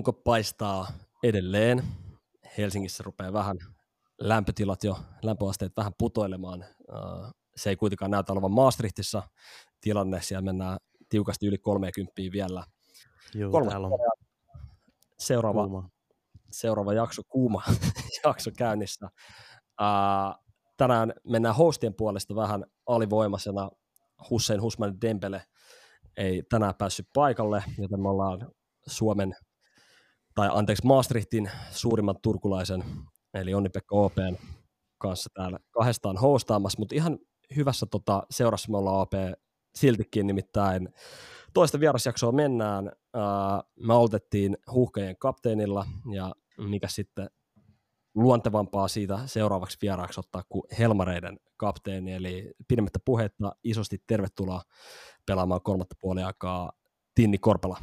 Aurinko paistaa edelleen. Helsingissä rupeaa vähän lämpötilat jo, lämpöasteet vähän putoilemaan. Se ei kuitenkaan näytä olevan Maastrichtissa tilanne. Siellä mennään tiukasti yli 30 vielä. Joo, täällä on Seuraava, kuuma. seuraava jakso, kuuma jakso käynnissä. Ää, tänään mennään hostien puolesta vähän alivoimaisena. Hussein Husman Dembele ei tänään päässyt paikalle, joten me ollaan Suomen, tai anteeksi Maastrichtin suurimman turkulaisen, eli Onni-Pekka OPn kanssa täällä kahdestaan hostaamassa, mutta ihan hyvässä tota, seurassa me ollaan OP siltikin, nimittäin toista vierasjaksoa mennään. Ää, me aloitettiin huuhkajien kapteenilla, ja mikä sitten luontevampaa siitä seuraavaksi vieraaksi ottaa kuin Helmareiden kapteeni, eli pidemmittä puhetta isosti tervetuloa pelaamaan kolmatta puoliaikaa Tinni Korpela.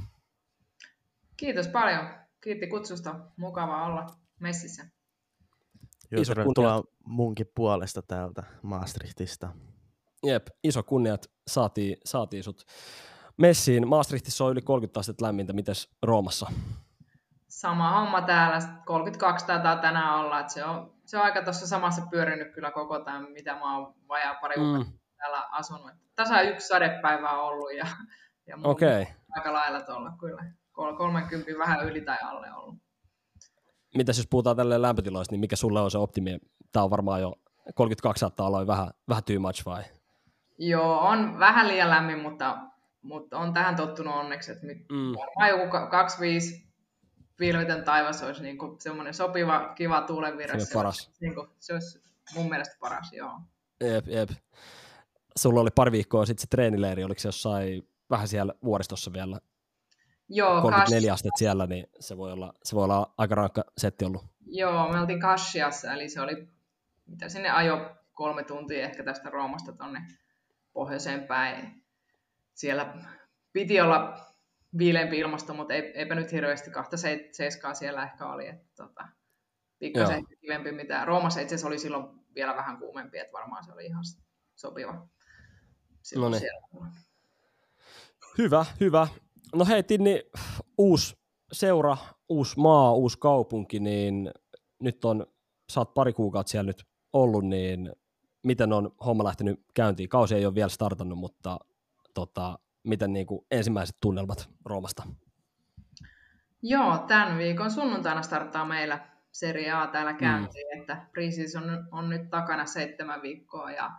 Kiitos paljon. Kiitti kutsusta. Mukava olla messissä. Joo, Iso tervetuloa munkin puolesta täältä Maastrichtista. Jep, iso kunniat saatiin, saatiin sut messiin. Maastrichtissa on yli 30 astetta lämmintä, mites Roomassa? Sama homma täällä. 32 taitaa tänään olla. Että se, on, se on aika tuossa samassa pyörinyt kyllä koko tämän, mitä mä oon vajaa pari mm. täällä asunut. Tasa yksi sadepäivä on ollut ja, ja on aika lailla tuolla kyllä. Kol- 30 vähän yli tai alle ollut. Mitäs jos puhutaan tälleen lämpötiloista, niin mikä sulle on se optimi? Tämä on varmaan jo 32 saattaa olla vähän, vähän too much vai? Joo, on vähän liian lämmin, mutta, mutta on tähän tottunut onneksi. Että Mm. varmaan joku ka- 25 pilvetön taivas olisi niin kuin semmoinen sopiva, kiva tuulenvirras. Se paras. Niin kuin, se olisi mun mielestä paras, joo. Jep, jep. Sulla oli pari viikkoa sitten se treenileiri, oliko se jossain vähän siellä vuoristossa vielä, Joo, 34 Kash- astetta siellä, niin se voi olla, se voi olla aika rankka setti ollut. joo, me oltiin Kashiassa, eli se oli, mitä sinne ajo kolme tuntia ehkä tästä Roomasta tonne pohjoiseen päin. Siellä piti olla viileämpi ilmasto, mutta ei, eipä nyt hirveästi kahta se, seiskaa siellä ehkä oli, että tota, pikkasen kivempi mitä. Roomassa itse asiassa oli silloin vielä vähän kuumempi, että varmaan se oli ihan sopiva. silloin Noniin. siellä. Hyvä, hyvä. No hei Tinni, uusi seura, uusi maa, uusi kaupunki, niin nyt on, sä oot pari kuukautta siellä nyt ollut, niin miten on homma lähtenyt käyntiin? Kausi ei ole vielä startannut, mutta tota, miten niin kuin ensimmäiset tunnelmat Roomasta? Joo, tämän viikon sunnuntaina starttaa meillä Serie A täällä käyntiin, mm. että preseason on, on nyt takana seitsemän viikkoa ja,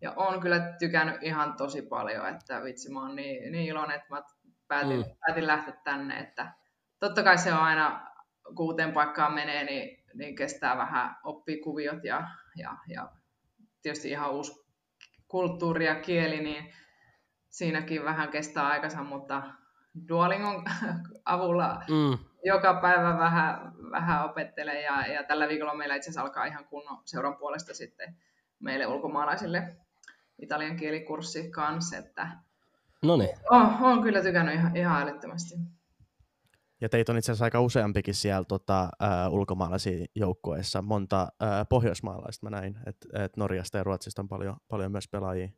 ja on kyllä tykännyt ihan tosi paljon, että vitsi mä oon niin, niin iloinen, että mä päätin, Mm. päätin lähteä tänne, että totta kai se on aina, kuuteen paikkaan menee, niin, niin kestää vähän oppii kuviot ja, ja, ja tietysti ihan uusi kulttuuri ja kieli, niin siinäkin vähän kestää aikansa, mutta Duolingon avulla Mm. joka päivä vähän, vähän opettelee ja, ja tällä viikolla meillä itse asiassa alkaa ihan kunnon seuran puolesta sitten meille ulkomaalaisille italian kielikurssi kanssa, että No niin, on, on kyllä tykännyt ihan, ihan älyttömästi. Ja teitä on itse asiassa aika useampikin siellä tota, äh, ulkomaalaisia joukkueissa. Monta äh, pohjoismaalaista mä näin, että et Norjasta ja Ruotsista on paljon, paljon myös pelaajia.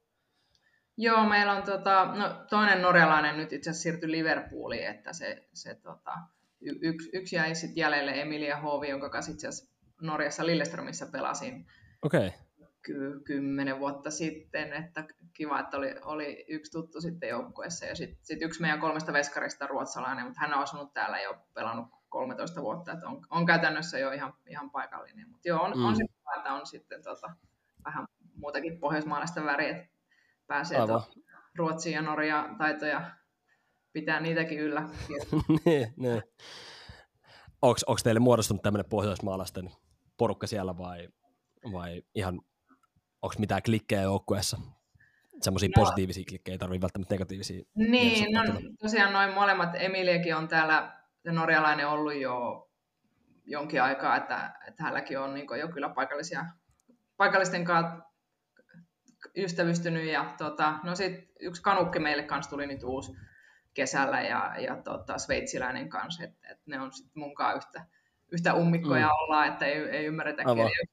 Joo, meillä on tota, no, toinen norjalainen nyt itse asiassa siirtyi Liverpooliin, että se, se tota, y- yksi, yksi jäi sitten jäljelle Emilia Hovi, jonka kanssa itse asiassa Norjassa Lilleströmissä pelasin. okei. Okay. Ky- kymmenen vuotta sitten, että kiva, että oli, oli yksi tuttu sitten joukkueessa ja sitten sit yksi meidän kolmesta veskarista ruotsalainen, mutta hän on asunut täällä jo pelannut 13 vuotta, että on, on käytännössä jo ihan, ihan paikallinen, mutta joo, on, mm. on se että on sitten tota, vähän muutakin pohjoismaalaista väriä, että pääsee Ruotsiin ja Norja taitoja pitää niitäkin yllä. niin, niin. Onko teille muodostunut tämmöinen pohjoismaalaisten porukka siellä vai, vai ihan, onko mitään klikkejä joukkueessa? Semmoisia no, positiivisia klikkejä, ei tarvitse välttämättä negatiivisia. Niin, no, tosiaan noin molemmat, Emiliakin on täällä se norjalainen ollut jo jonkin aikaa, että, että hänelläkin on niin jo kyllä paikallisia, paikallisten kanssa ystävystynyt. Ja tota, no sit yksi kanukki meille kanssa tuli nyt uusi kesällä ja, ja tota, sveitsiläinen kanssa, että et ne on sitten munkaan yhtä, yhtä ummikkoja mm. ollaan, että ei, ei ymmärretä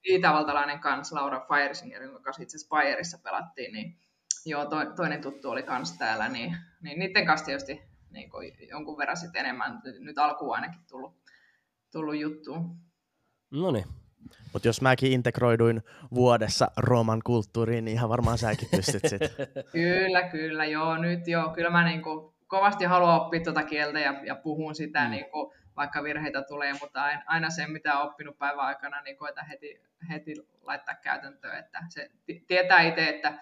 Itävaltalainen kanssa, Laura Firesinger, jonka kanssa itse asiassa Bayerissa pelattiin, niin joo, to, toinen tuttu oli kanssa täällä, niin, niin niiden kanssa tietysti niin kuin jonkun verran sitten enemmän, nyt alkuun ainakin tullut, tullut juttuun. No niin. Mutta jos mäkin integroiduin vuodessa Rooman kulttuuriin, niin ihan varmaan säkin pystyt sitten. kyllä, kyllä, joo, nyt joo. Kyllä mä niinku kovasti haluan oppia tuota kieltä ja, ja puhun sitä, mm. niinku, vaikka virheitä tulee, mutta aina se, mitä on oppinut päivän aikana, niin koeta heti, heti laittaa käytäntöön. Että se tietää itse, että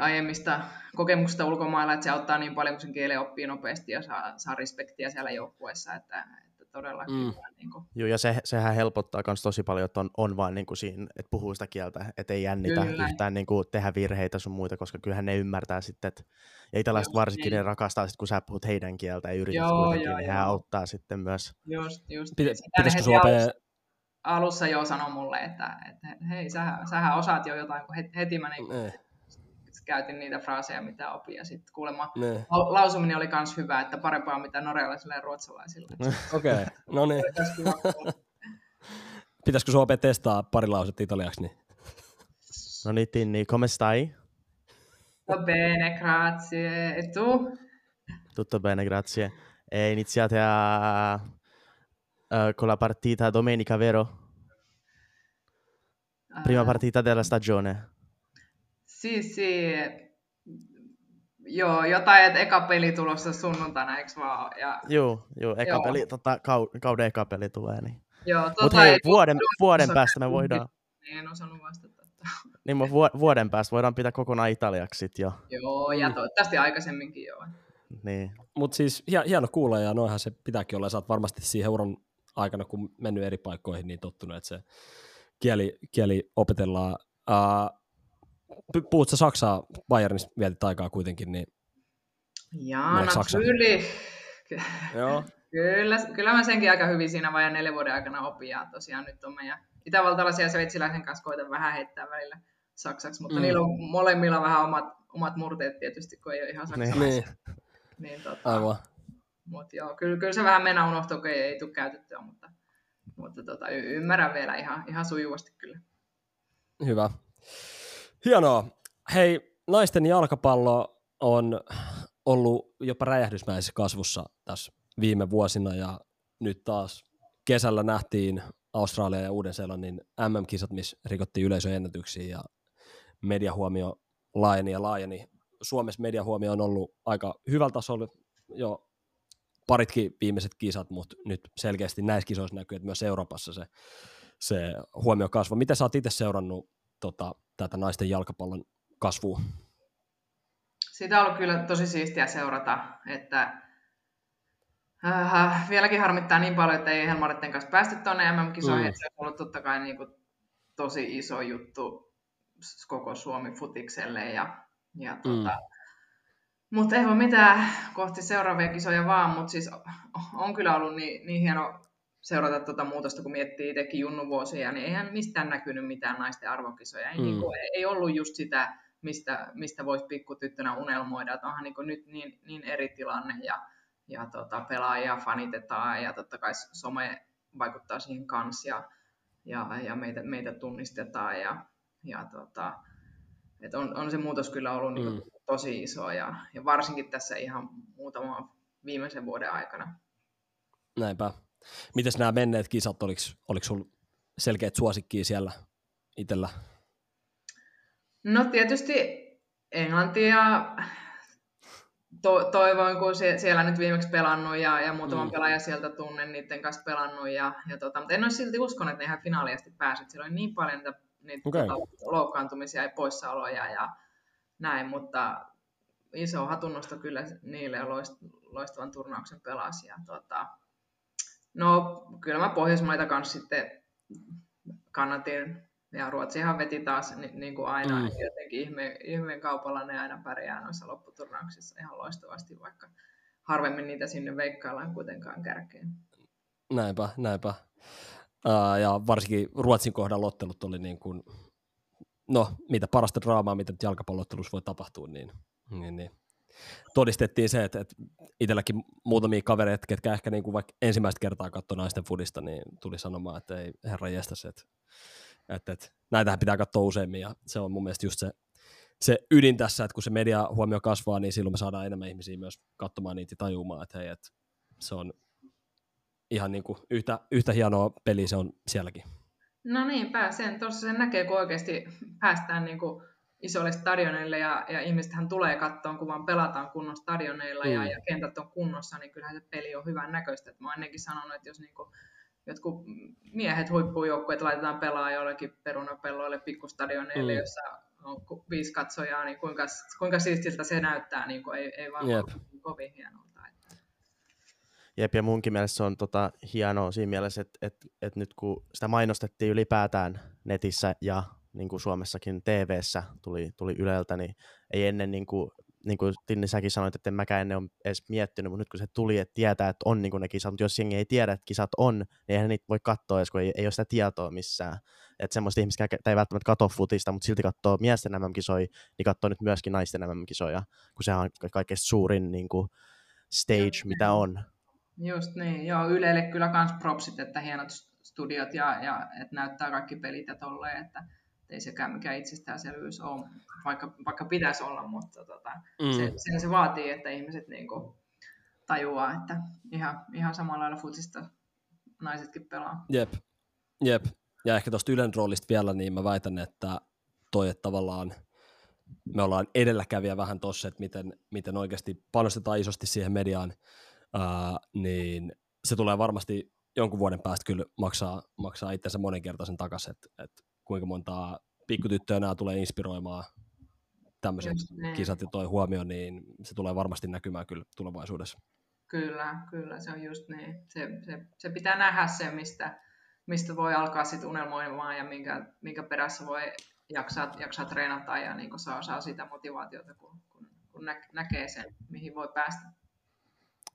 aiemmista kokemuksista ulkomailla, että se auttaa niin paljon, kun sen kielen oppii nopeasti ja saa, saa respektiä siellä joukkueessa, että, että todellakin. Mm. Niin kuin... Joo, ja se, sehän helpottaa myös tosi paljon, että on, on vaan niin kuin siinä, että puhuu sitä kieltä, että ei jännitä Kyllä. yhtään niin kuin tehdä virheitä sun muita, koska kyllähän ne ymmärtää sitten, että ja italaiset varsinkin niin. ne rakastaa sit, kun sä puhut heidän kieltä ja yrität joo, kuitenkin, joo, niin hän auttaa sitten myös. Just, just. Pitäisikö sun opea... alussa jo sanoi mulle, että, että hei, sähän, sähän osaat jo jotain, kun heti mä niin käytin niitä fraaseja, mitä opin. Ja sitten kuulemma ne. lausuminen oli myös hyvä, että parempaa mitä norjalaisilla ja ruotsalaisilla. Okei, okay. no niin. Pitäisikö sinua opet testaa pari lausetta italiaksi? Niin? No niin, Tinni, come stai? Tutto bene, grazie. E tu? Tutto bene, grazie. E iniziate a, uh, con la partita domenica, vero? Prima uh, partita della stagione. Siis, joo, jotain, että eka peli tulossa sunnuntaina, eikö vaan? Ja... Joo, joo, eka joo. peli, tota, kauden eka peli tulee. Niin. Joo, tota Mutta hei, vuoden, vuoden päästä me voidaan... Niin, en osannut vastata. Niin, vuoden päästä voidaan pitää kokonaan italiaksi sit jo. Joo, ja mm. toivottavasti aikaisemminkin joo. Niin. Mutta siis hieno kuulla, ja noinhan se pitääkin olla, ja sä oot varmasti siihen uran aikana, kun mennyt eri paikkoihin, niin tottunut, että se kieli, kieli opetellaan. Uh, puhut sä Saksaa, Bayernissa vietit aikaa kuitenkin, niin Jaana Syli. Joo. Kyllä, kyllä mä senkin aika hyvin siinä vajaan neljän vuoden aikana opin, ja tosiaan nyt on meidän itävaltalaisia ja sveitsiläisen kanssa koitan vähän heittää välillä saksaksi, mutta mm. niillä on molemmilla vähän omat, omat murteet tietysti, kun ei ole ihan saksalaisia. Niin. niin tota, Aivan. Mutta joo, kyllä, kyllä se vähän mennä unohtuu, kun ei, ei tule käytettyä, mutta, mutta tota, y- ymmärrän vielä ihan, ihan sujuvasti kyllä. Hyvä. Hienoa. Hei, naisten jalkapallo on ollut jopa räjähdysmäisessä kasvussa tässä viime vuosina ja nyt taas kesällä nähtiin Australia ja Uuden-Seelannin MM-kisat, missä rikottiin yleisöennätyksiä ja mediahuomio laajeni ja laajeni. Suomessa mediahuomio on ollut aika hyvällä tasolla jo paritkin viimeiset kisat, mutta nyt selkeästi näissä kisoissa näkyy, että myös Euroopassa se, se huomio kasvaa. Miten sä oot itse seurannut tota, tätä naisten jalkapallon kasvua? Sitä on ollut kyllä tosi siistiä seurata, että äh, vieläkin harmittaa niin paljon, että ei Helmaritten kanssa päästy tuonne MM-kisoihin, mm. että se on ollut totta kai niin kuin tosi iso juttu koko Suomi futikselle ja, ja tuota, mm. Mutta ei voi mitään kohti seuraavia kisoja vaan, mutta siis on kyllä ollut niin, niin hieno seurata tuota muutosta, kun miettii itsekin junnuvuosia, niin eihän mistään näkynyt mitään naisten arvokisoja. Ei, mm. niin kuin, ei ollut just sitä, mistä, mistä voisi pikkutyttönä unelmoida, että onhan niin kuin nyt niin, niin eri tilanne ja, ja tota, pelaajia fanitetaan ja totta kai some vaikuttaa siihen kanssa ja, ja, ja meitä, meitä tunnistetaan ja, ja tota, et on, on se muutos kyllä ollut niin mm. niin tosi iso ja, ja varsinkin tässä ihan muutama viimeisen vuoden aikana. Näinpä. Mites nämä menneet kisat, oliko, oliko selkeät suosikkia siellä itsellä? No tietysti Englantia to, toivoin, kun sie, siellä nyt viimeksi pelannut ja, ja muutaman mm. pelaajan sieltä tunnen niiden kanssa pelannut. Ja, ja tota, mutta en ole silti uskonut, että ne ihan finaaliasti pääsivät. Siellä oli niin paljon niitä, niitä okay. tota, loukkaantumisia ja poissaoloja ja näin, mutta iso hatunnosto kyllä niille loist, loistavan turnauksen pelasi. Ja, tota, no kyllä mä Pohjoismaita kanssa sitten kannatin ja Ruotsihan veti taas niin, niin kuin aina mm. jotenkin ihme, ihmeen kaupalla ne aina pärjää noissa lopputurnauksissa ihan loistavasti, vaikka harvemmin niitä sinne veikkaillaan kuitenkaan kärkeen. Näinpä, näinpä. Uh, ja varsinkin Ruotsin kohdalla ottelut oli niin kuin, no mitä parasta draamaa, mitä jalkapallottelussa voi tapahtua, niin, niin, niin todistettiin se, että, että itselläkin muutamia kavereita, ketkä ehkä niin kuin vaikka ensimmäistä kertaa katsoi naisten fudista, niin tuli sanomaan, että ei herra jästäs, että että, että näitähän pitää katsoa useammin ja se on mun mielestä just se, se ydin tässä, että kun se media huomio kasvaa, niin silloin me saadaan enemmän ihmisiä myös katsomaan niitä tajumaan, että hei, että se on ihan niin kuin yhtä, yhtä hienoa peli se on sielläkin. No niin, sen tuossa sen näkee, kun oikeasti päästään niin kuin isoille stadioneille ja, ja ihmistähän tulee kattoon, kun vaan pelataan kunnon stadioneilla mm. ja, ja kentät on kunnossa, niin kyllähän se peli on hyvän näköistä. mä oon ennenkin sanonut, että jos niin kuin jotkut miehet huippujoukkueet laitetaan pelaa jollekin perunapelloille pikkustadioneille, mm. jossa on viisi katsojaa, niin kuinka, kuinka siistiltä se näyttää, niin kuin ei, ei vaan yep. kovin hienolta. Jep, ja munkin mielestä se on tota, hienoa siinä mielessä, että, että, että nyt kun sitä mainostettiin ylipäätään netissä ja niin kuin Suomessakin tv tuli, tuli Yleltä, niin ei ennen niin kuin niin kuin Tinni säkin sanoit, että en mäkään ennen ole edes miettinyt, mutta nyt kun se tuli, että tietää, että on niin kuin ne kisat, mutta jos jengi ei tiedä, että kisat on, niin eihän niitä voi katsoa edes, kun ei, ei ole sitä tietoa missään. Että semmoista ihmistä ei välttämättä katso futista, mutta silti katsoo miesten MM-kisoja, niin katsoo nyt myöskin naisten MM-kisoja, kun se on kaikkein suurin niin kuin stage, Just mitä on. Just niin, joo, Ylelle kyllä kans propsit, että hienot studiot ja, ja että näyttää kaikki pelit ja tolleen, että ei sekään mikään itsestäänselvyys ole, vaikka, vaikka pitäisi olla, mutta tota, mm. se, se, se vaatii, että ihmiset niin kuin, tajuaa, että ihan, ihan samalla lailla futsista naisetkin pelaa. Jep, jep. Ja ehkä tuosta Ylen roolista vielä, niin mä väitän, että toi, että tavallaan me ollaan edelläkävijä vähän tuossa, että miten, miten oikeasti panostetaan isosti siihen mediaan, ää, niin se tulee varmasti jonkun vuoden päästä kyllä maksaa, maksaa itsensä monenkertaisen takaisin, että, että kuinka montaa pikkutyttöä nämä tulee inspiroimaan tämmöiset kisat ja toi huomio, niin se tulee varmasti näkymään kyllä tulevaisuudessa. Kyllä, kyllä, se on just niin. Se, se, se pitää nähdä se, mistä, mistä voi alkaa sitten unelmoimaan ja minkä, minkä perässä voi jaksaa, jaksaa treenata ja niin saa, saa sitä motivaatiota, kun, kun, kun nä, näkee sen, mihin voi päästä.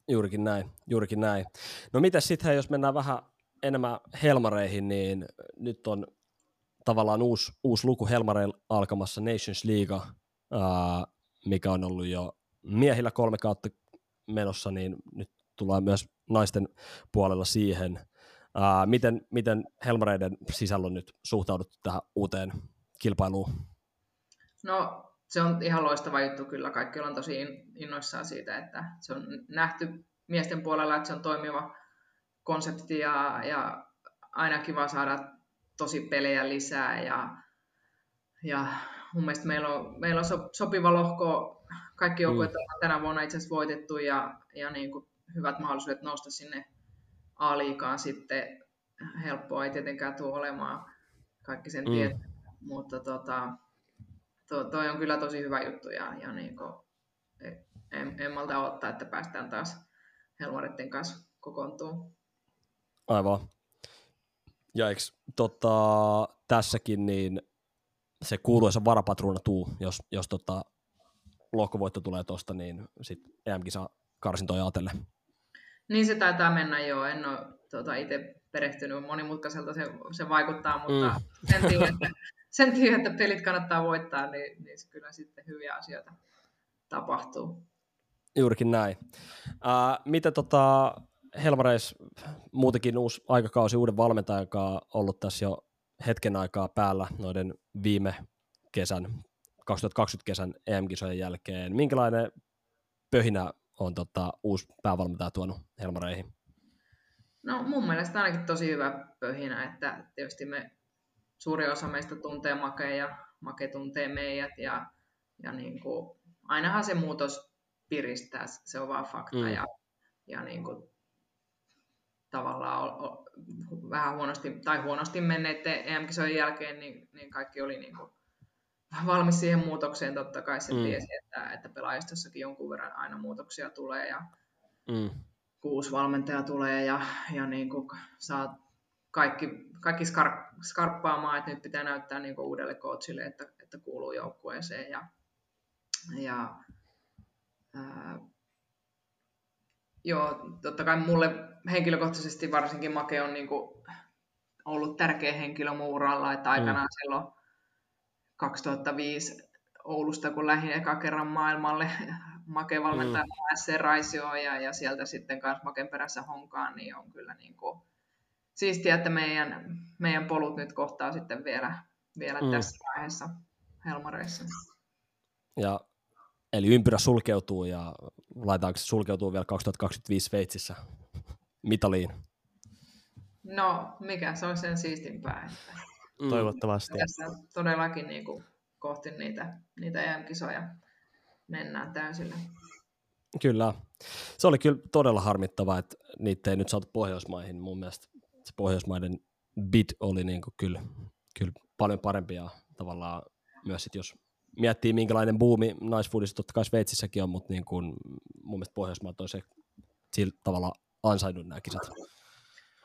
Juurikin näin, juurikin näin. No mitä sitten, jos mennään vähän enemmän Helmareihin, niin nyt on tavallaan uusi, uusi luku Helmareilla alkamassa Nations League, mikä on ollut jo miehillä kolme kautta menossa, niin nyt tullaan myös naisten puolella siihen. Ää, miten, miten Helmareiden sisällä on nyt suhtauduttu tähän uuteen kilpailuun? No se on ihan loistava juttu kyllä. Kaikki on tosi innoissaan siitä, että se on nähty miesten puolella, että se on toimiva konsepti ja, ja aina kiva saada tosi pelejä lisää ja, ja mun mielestä meillä on, meillä on sopiva lohko, kaikki joukkueet mm. on tänä vuonna itse asiassa voitettu ja, ja niin kuin hyvät mahdollisuudet nousta sinne A-liikaan sitten. Helppoa ei tietenkään tule olemaan, kaikki sen mm. tietää, mutta tota, to, toi on kyllä tosi hyvä juttu ja, ja niin kuin, en, en malta ottaa, että päästään taas Helmaritten kanssa kokoontumaan. Aivan. Ja eikö tota, tässäkin niin se kuuluisa varapatruuna tuu, jos, jos tota, lohkovoitto tulee tuosta, niin sitten EM-kisa karsintoja ajatellen. Niin se taitaa mennä jo. En ole tota, itse perehtynyt monimutkaiselta se, se vaikuttaa, mutta mm. sen, tiedä, että, sen tiedä, että pelit kannattaa voittaa, niin, niin se kyllä sitten hyviä asioita tapahtuu. Juurikin näin. Uh, mitä tota, Helmareis muutenkin uusi aikakausi uuden valmentajan kanssa ollut tässä jo hetken aikaa päällä noiden viime kesän, 2020 kesän EM-kisojen jälkeen. Minkälainen pöhinä on tota, uusi päävalmentaja tuonut Helmareihin? No mun mielestä ainakin tosi hyvä pöhinä, että tietysti me suuri osa meistä tuntee Make ja Make tuntee meidät ja, ja niin kuin, ainahan se muutos piristää, se on vaan fakta. Mm. Ja, ja niin kuin, tavallaan o, o, vähän huonosti, tai huonosti menneiden EM-kisojen jälkeen, niin, niin kaikki oli niin kuin, valmis siihen muutokseen. Totta kai se mm. tiesi, että, että pelaajistossakin jonkun verran aina muutoksia tulee ja mm. kuusi valmentaja tulee ja, ja niin kuin saa kaikki, kaikki skar, skarppaamaan, että nyt pitää näyttää niin kuin uudelle coachille, että, että kuuluu joukkueeseen. Ja, ja ää, joo, totta kai mulle henkilökohtaisesti varsinkin Make on niin kuin ollut tärkeä henkilö mun uralla, että aikanaan mm. silloin 2005 Oulusta, kun lähdin eka kerran maailmalle Make valmentaa mm. SC Raisioon ja, ja sieltä sitten kanssa Maken perässä honkaan, niin on kyllä niin kuin siistiä, että meidän, meidän polut nyt kohtaa sitten vielä, vielä mm. tässä vaiheessa Helmareissa. Ja, eli ympyrä sulkeutuu ja laitaanko se sulkeutuu vielä 2025 Sveitsissä mitaliin? No, mikä se on sen siistimpää. Että mm. Toivottavasti. Tässä todellakin niin kuin kohti niitä, niitä EM-kisoja mennään täysillä. Kyllä. Se oli kyllä todella harmittavaa, että niitä ei nyt saatu Pohjoismaihin. Mun mielestä se Pohjoismaiden bid oli niin kuin kyllä, kyllä paljon parempi ja tavallaan myös sit jos miettii minkälainen buumi naisfoodissa totta kai Sveitsissäkin on, mutta niin kuin mun mielestä Pohjoismaat on se sillä tavalla ansainnut nämä kisat.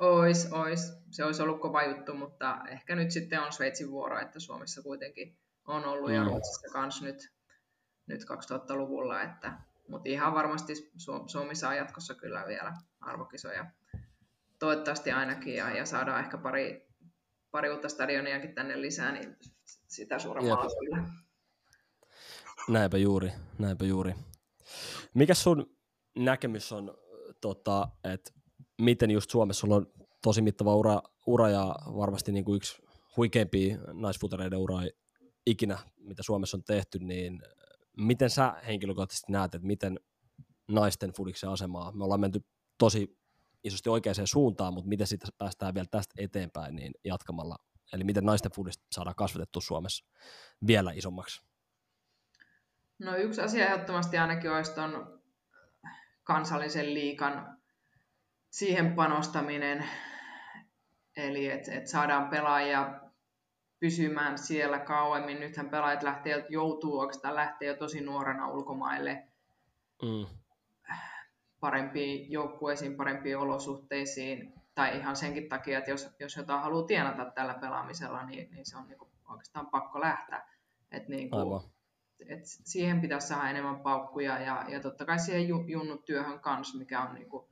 Ois, ois. Se olisi ollut kova juttu, mutta ehkä nyt sitten on Sveitsin vuoro, että Suomessa kuitenkin on ollut mm. ja Ruotsissa kanssa nyt, nyt 2000-luvulla, että, mutta ihan varmasti Suomi saa jatkossa kyllä vielä arvokisoja. Toivottavasti ainakin ja, ja saadaan ehkä pari, pari uutta stadioniakin tänne lisää, niin sitä suuremmalla kyllä. Näinpä juuri, näinpä juuri. Mikä sun näkemys on, tota, että miten just Suomessa on tosi mittava ura, ura ja varmasti niin kuin yksi huikeimpia naisfutareiden ura ikinä, mitä Suomessa on tehty, niin miten sä henkilökohtaisesti näet, että miten naisten fudiksen asemaa, me ollaan menty tosi isosti oikeaan suuntaan, mutta miten sitten päästään vielä tästä eteenpäin niin jatkamalla, eli miten naisten fudista saadaan kasvatettua Suomessa vielä isommaksi? No yksi asia ehdottomasti ainakin olisi tuon kansallisen liikan siihen panostaminen, eli että et saadaan pelaajia pysymään siellä kauemmin. Nythän pelaajat lähtee, joutuu oikeastaan lähteä jo tosi nuorena ulkomaille mm. parempiin joukkueisiin, parempiin olosuhteisiin, tai ihan senkin takia, että jos, jos jotain haluaa tienata tällä pelaamisella, niin, niin se on niin oikeastaan pakko lähteä. Et niin kuin, et siihen pitäisi saada enemmän paukkuja ja, ja totta kai siihen junnut työhön kanssa, mikä on niin kuin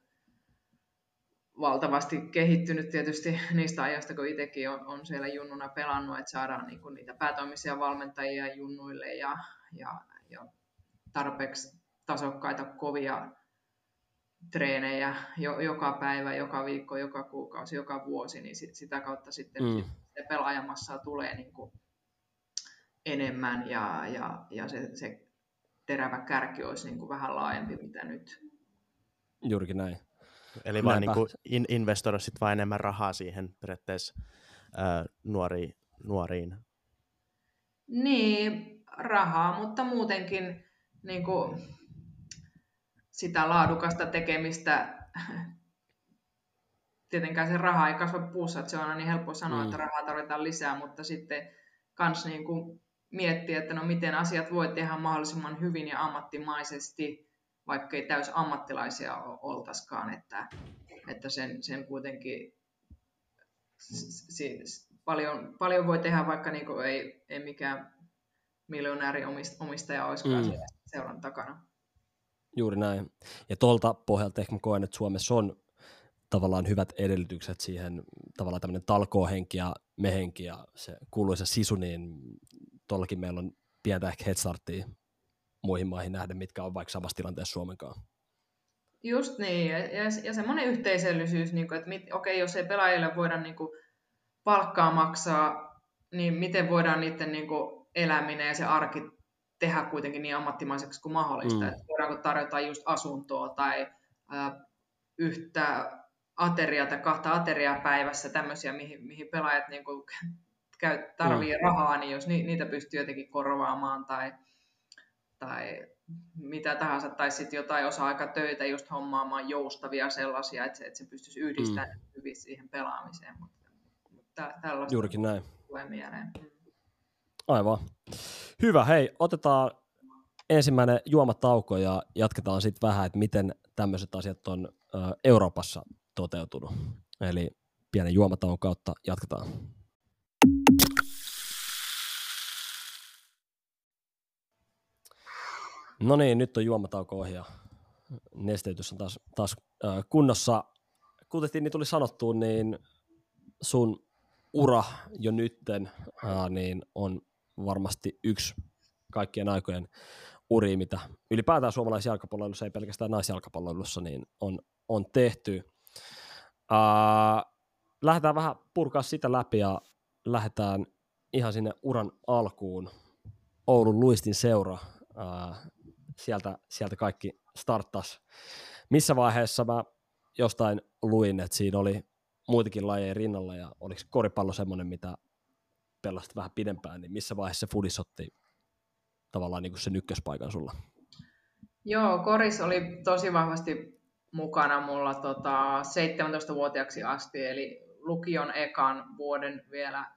valtavasti kehittynyt tietysti niistä ajoista, kun itsekin on, on siellä junnuna pelannut, että saadaan niin kuin niitä päätoimisia valmentajia junnuille ja, ja, ja tarpeeksi tasokkaita, kovia treenejä jo, joka päivä, joka viikko, joka kuukausi, joka vuosi, niin sit, sitä kautta sitten mm. se pelaajamassaa tulee niin kuin enemmän ja, ja, ja se, se terävä kärki olisi niin kuin vähän laajempi mitä nyt. Juurikin näin. Eli vaan niin kuin in, investoida sit vaan enemmän rahaa siihen periaatteessa ää, nuoriin, nuoriin. Niin, rahaa, mutta muutenkin niin kuin sitä laadukasta tekemistä. Tietenkään se raha ei kasva puussa, että se on aina niin helppo sanoa, mm. että rahaa tarvitaan lisää, mutta sitten kans niin kuin miettiä, että no miten asiat voi tehdä mahdollisimman hyvin ja ammattimaisesti vaikka ei täys ammattilaisia oltaskaan, että, että sen, sen kuitenkin siis paljon, paljon voi tehdä, vaikka niin ei, ei mikään miljonääri omistaja olisikaan mm. seuran takana. Juuri näin. Ja tuolta pohjalta ehkä mä koen, että Suomessa on tavallaan hyvät edellytykset siihen tavallaan tämmöinen talkoohenki ja mehenki ja se kuuluisa sisu, niin tuollakin meillä on pientä ehkä headstarttia muihin maihin nähden, mitkä on vaikka samassa tilanteessa Suomen kanssa. Just niin, ja, ja, ja semmoinen yhteisöllisyys, niin kuin, että mit, okei, jos ei pelaajille voida niin kuin, palkkaa maksaa, niin miten voidaan niiden niin kuin, eläminen ja se arki tehdä kuitenkin niin ammattimaiseksi kuin mahdollista. Mm. Että voidaanko tarjota just asuntoa tai ä, yhtä ateriaa tai kahta ateriaa päivässä, tämmöisiä, mihin, mihin pelaajat niin kuin, käy, tarvii mm. rahaa, niin jos ni, niitä pystyy jotenkin korvaamaan tai, tai mitä tahansa, tai sitten jotain osa-aikatöitä just hommaamaan joustavia sellaisia, että se, että se pystyisi yhdistämään mm. hyvin siihen pelaamiseen. Mutta, mutta tällaista Juurikin näin. tulee mieleen. Mm. Aivan. Hyvä, hei, otetaan ensimmäinen juomatauko ja jatketaan sitten vähän, että miten tämmöiset asiat on Euroopassa toteutunut. Eli pienen juomatauon kautta jatketaan. No niin, nyt on juomatauko ohi ja nesteytys on taas, taas äh, kunnossa. Kuten niin tuli sanottua, niin sun ura jo nytten äh, niin on varmasti yksi kaikkien aikojen uri, mitä ylipäätään suomalaisessa jalkapalloilussa, ei pelkästään naisjalkapalloilussa, niin on, on tehty. Uh, lähdetään vähän purkaa sitä läpi ja lähdetään ihan sinne uran alkuun. Oulun Luistin seura, uh, sieltä, sieltä kaikki starttas. Missä vaiheessa mä jostain luin, että siinä oli muitakin lajeja rinnalla ja oliko koripallo semmoinen, mitä pelasit vähän pidempään, niin missä vaiheessa se fudis otti tavallaan niin kuin sen ykköspaikan sulla? Joo, koris oli tosi vahvasti mukana mulla tota, 17-vuotiaaksi asti, eli lukion ekan vuoden vielä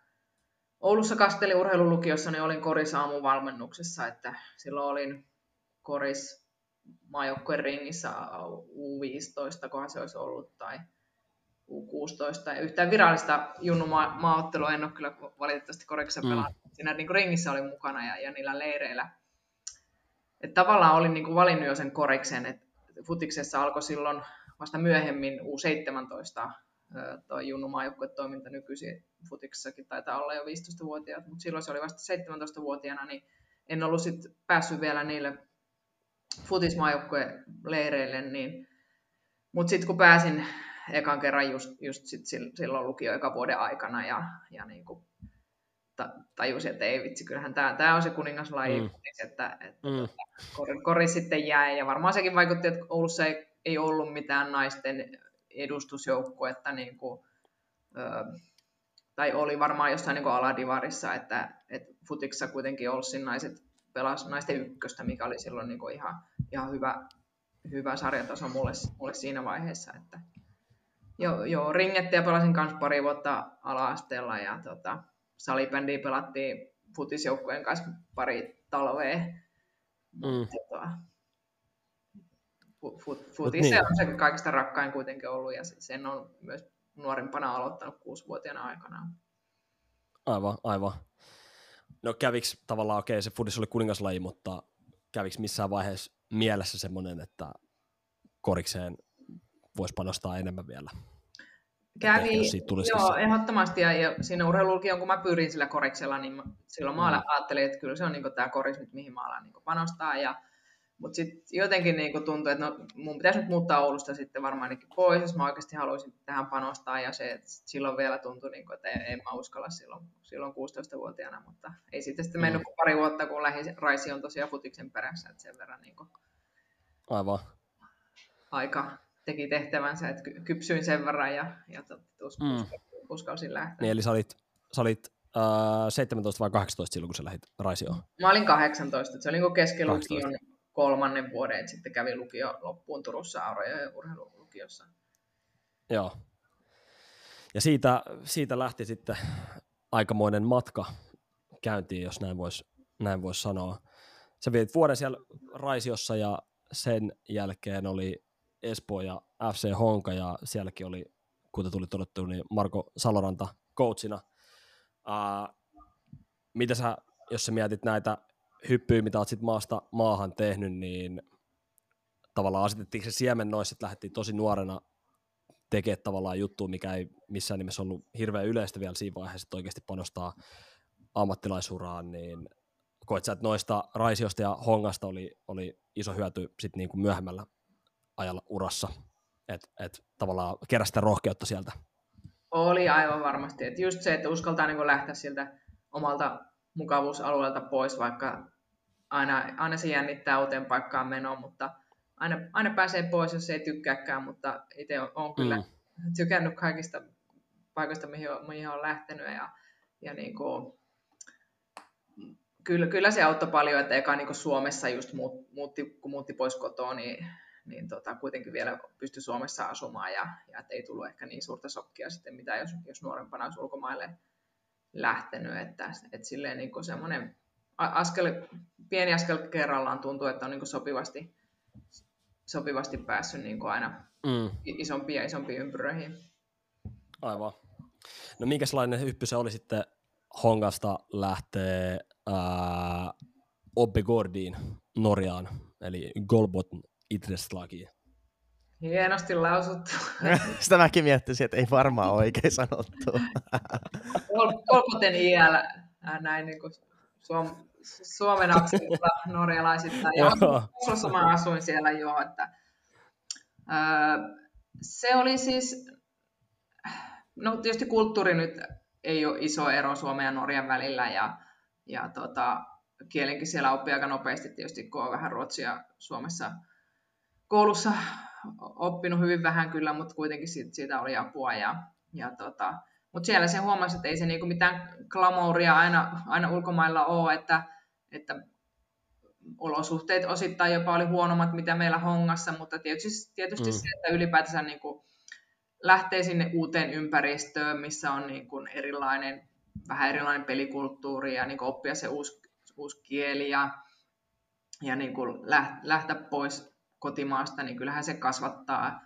Oulussa Kasteli urheilulukiossa, niin olin koris aamuvalmennuksessa, että silloin olin koris maajoukkueen ringissä U15, kohan se olisi ollut, tai U16. Ja yhtään virallista junnu maaottelua en ole kyllä valitettavasti koriksa mm. pelannut. Siinä niin kuin ringissä oli mukana ja, ja niillä leireillä. Et tavallaan olin niin kuin valinnut jo sen koriksen, että futiksessa alkoi silloin vasta myöhemmin U17 toi junnu toiminta nykyisin futiksessakin taitaa olla jo 15-vuotiaat, mutta silloin se oli vasta 17-vuotiaana, niin en ollut sit päässyt vielä niille futismaajoukkueen leireille, niin mutta sitten kun pääsin ekan kerran just, just sit silloin lukio eka vuoden aikana ja, ja niin kuin tajusin, että ei vitsi, kyllähän tämä, tämä on se kuningaslaji, mm. että, että mm. kori, kori, sitten jäi. Ja varmaan sekin vaikutti, että Oulussa ei, ei ollut mitään naisten edustusjoukkuetta, niin kuin, ö, tai oli varmaan jossain niin aladivarissa, että, että futiksessa kuitenkin Olssin naiset pelasi naisten ykköstä, mikä oli silloin niin kuin ihan, ihan hyvä, hyvä sarjataso mulle, mulle siinä vaiheessa, että, Joo, joo ringettiä pelasin kanssa pari vuotta ala-asteella ja tota, salibändiä pelattiin futisjoukkueen kanssa pari talvea. Mm. Tota, fut, fut, futis niin. on se kaikista rakkain kuitenkin ollut ja sen on myös nuorimpana aloittanut kuusivuotiaana aikana. Aivan, aivan. No käviks tavallaan, okei okay, se futis oli kuningaslaji, mutta käviks missään vaiheessa mielessä semmoinen, että korikseen voisi panostaa enemmän vielä. Kävi, joo, ehdottomasti. Ja, ja siinä urheilulukion, kun mä pyrin sillä koriksella, niin silloin mä mm. ajattelin, että kyllä se on niin tämä koris nyt, mihin mä alan niin panostaa. Ja, mutta sitten jotenkin niin tuntui, että no, mun pitäisi nyt muuttaa Oulusta sitten varmaan pois, jos mä oikeasti haluaisin tähän panostaa. Ja se, että silloin vielä tuntui, niin kuin, että en, en mä uskalla silloin, silloin 16-vuotiaana. Mutta ei sitten sitten mennyt mm. pari vuotta, kun lähi Raisi on tosiaan futiksen perässä. Että sen verran niin kuin, Aivan. aika teki tehtävänsä, että kypsyin sen verran ja, ja us, mm. uskalsin lähteä. Niin, eli sä olit, sä olit äh, 17 vai 18 silloin, kun sä lähdit Raisioon? Mä olin 18, se oli niin keskilukion kolmannen vuoden, että sitten kävi lukio loppuun Turussa Aurojen urheilulukiossa. Joo. Ja siitä, siitä lähti sitten aikamoinen matka käyntiin, jos näin voisi näin vois sanoa. Sä vietit vuoden siellä Raisiossa ja sen jälkeen oli Espoo ja FC Honka ja sielläkin oli, kuten tuli todettu, niin Marko Saloranta coachina. Uh, mitä sä, jos sä mietit näitä hyppyjä, mitä oot sit maasta maahan tehnyt, niin tavallaan asetettiinko se siemen noissa, että lähdettiin tosi nuorena tekemään tavallaan juttua, mikä ei missään nimessä ollut hirveän yleistä vielä siinä vaiheessa, että oikeasti panostaa ammattilaisuraan, niin koet sä, että noista Raisiosta ja Hongasta oli, oli iso hyöty sitten niin kuin myöhemmällä ajalla urassa, että et tavallaan keräsi sitä rohkeutta sieltä. Oli aivan varmasti, että just se, että uskaltaa niin lähteä sieltä omalta mukavuusalueelta pois, vaikka aina, aina se jännittää uuteen paikkaan menoa, mutta aina, aina pääsee pois, jos ei tykkääkään, mutta itse olen kyllä mm. tykännyt kaikista paikoista, mihin on, mihin on lähtenyt ja, ja niin kuin, kyllä, kyllä se auttoi paljon, että eka niin Suomessa just muutti, kun muutti pois kotoa, niin, niin tota, kuitenkin vielä pystyi Suomessa asumaan ja, ja ei tullut ehkä niin suurta sokkia sitten, mitä jos, jos nuorempana olisi ulkomaille lähtenyt, että, että silleen niin semmoinen askel, pieni askel kerrallaan tuntuu, että on niin sopivasti, sopivasti päässyt niin aina mm. isompiin ja isompiin ympyröihin. Aivan. No minkälainen hyppy se oli sitten Hongasta lähtee ää, Obbegordiin Norjaan, eli Golbot Idreslagiin? Hienosti lausuttu. Sitä mäkin miettisin, että ei varmaan oikein sanottu. Kolpoten IL, näin niin kuin suom, Suomen akselilla norjalaisittain. Ja Oslossa mä asuin siellä jo, että öö, se oli siis, no tietysti kulttuuri nyt ei ole iso ero Suomen ja Norjan välillä ja, ja tota, kielenkin siellä oppii aika nopeasti tietysti, kun on vähän ruotsia Suomessa koulussa oppinut hyvin vähän kyllä, mutta kuitenkin siitä, siitä oli apua. Ja, ja tota, mutta siellä se huomasi, että ei se niinku mitään glamouria aina, aina ulkomailla ole, että, että olosuhteet osittain jopa oli huonommat, mitä meillä hongassa, mutta tietysti, tietysti mm. se, että ylipäätänsä niin kuin lähtee sinne uuteen ympäristöön, missä on niin kuin erilainen, vähän erilainen pelikulttuuri ja niin kuin oppia se uusi, uusi kieli ja, ja niin kuin lähteä pois kotimaasta, niin kyllähän se kasvattaa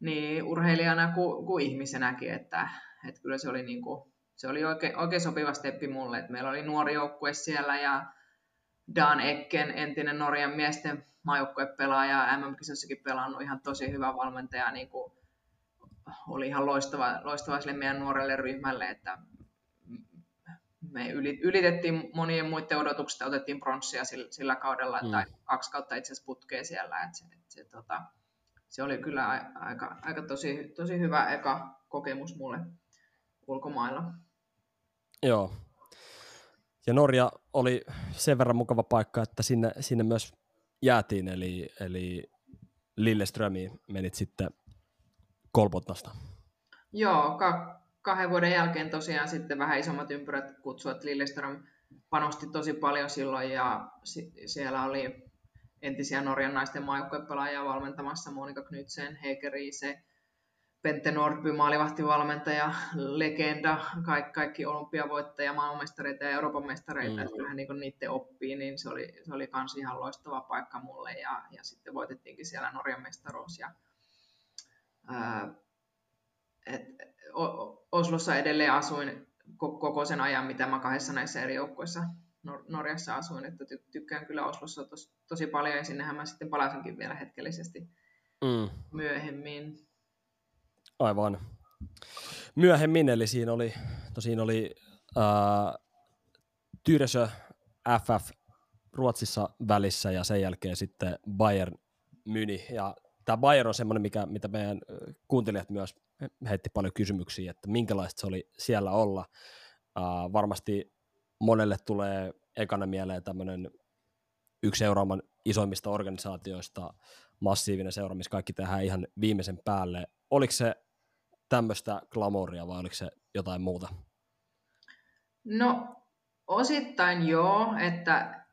niin urheilijana kuin, kuin ihmisenäkin, että, että kyllä se oli, niin kuin, se oli oikein, oikein sopiva steppi mulle, että meillä oli nuori joukkue siellä ja Dan Ecken, entinen Norjan miesten maajoukkuepelaaja, MM-kisossakin pelannut ihan tosi hyvä valmentaja, niin kuin oli ihan loistava, loistava sille meidän nuorelle ryhmälle, että me ylitettiin monien muiden odotukset ja otettiin pronssia sillä, sillä kaudella, mm. tai kaksi kautta itse asiassa putkea siellä, että se, että se, tota, se oli kyllä aika, aika tosi, tosi hyvä eka kokemus mulle ulkomailla. Joo. Ja Norja oli sen verran mukava paikka, että sinne, sinne myös jäätiin, eli, eli Lilleströmiin menit sitten Kolbotnasta. Joo, ka- kahden vuoden jälkeen tosiaan sitten vähän isommat ympyrät kutsuivat Lilleström panosti tosi paljon silloin ja si- siellä oli entisiä Norjan naisten maajoukkuepelaajia valmentamassa Monika Knutsen, Heike Riise, Pente Nordby, maalivahtivalmentaja, legenda, kaikki, kaikki olympiavoittajia, maailmanmestareita ja Euroopan mestareita, mm. että kyllähän niin niiden oppii, niin se oli, se oli kans ihan loistava paikka mulle ja, ja sitten voitettiinkin siellä Norjan mestaruus ja ää, et, Oslossa edelleen asuin koko sen ajan, mitä mä kahdessa näissä eri joukkueissa Nor- Norjassa asuin, että ty- tykkään kyllä Oslossa tos, tosi paljon ja sinnehän mä sitten palasinkin vielä hetkellisesti mm. myöhemmin. Aivan. Myöhemmin, eli siinä oli, tosiaan oli äh, Tyresö FF Ruotsissa välissä ja sen jälkeen sitten Bayern Myni. Ja tämä Bayern on semmoinen, mikä, mitä meidän kuuntelijat myös heitti paljon kysymyksiä, että minkälaista se oli siellä olla. Uh, varmasti monelle tulee ekana mieleen tämmöinen yksi Euroopan isoimmista organisaatioista, massiivinen seura, missä kaikki tehdään ihan viimeisen päälle. Oliko se tämmöistä glamouria vai oliko se jotain muuta? No osittain joo, että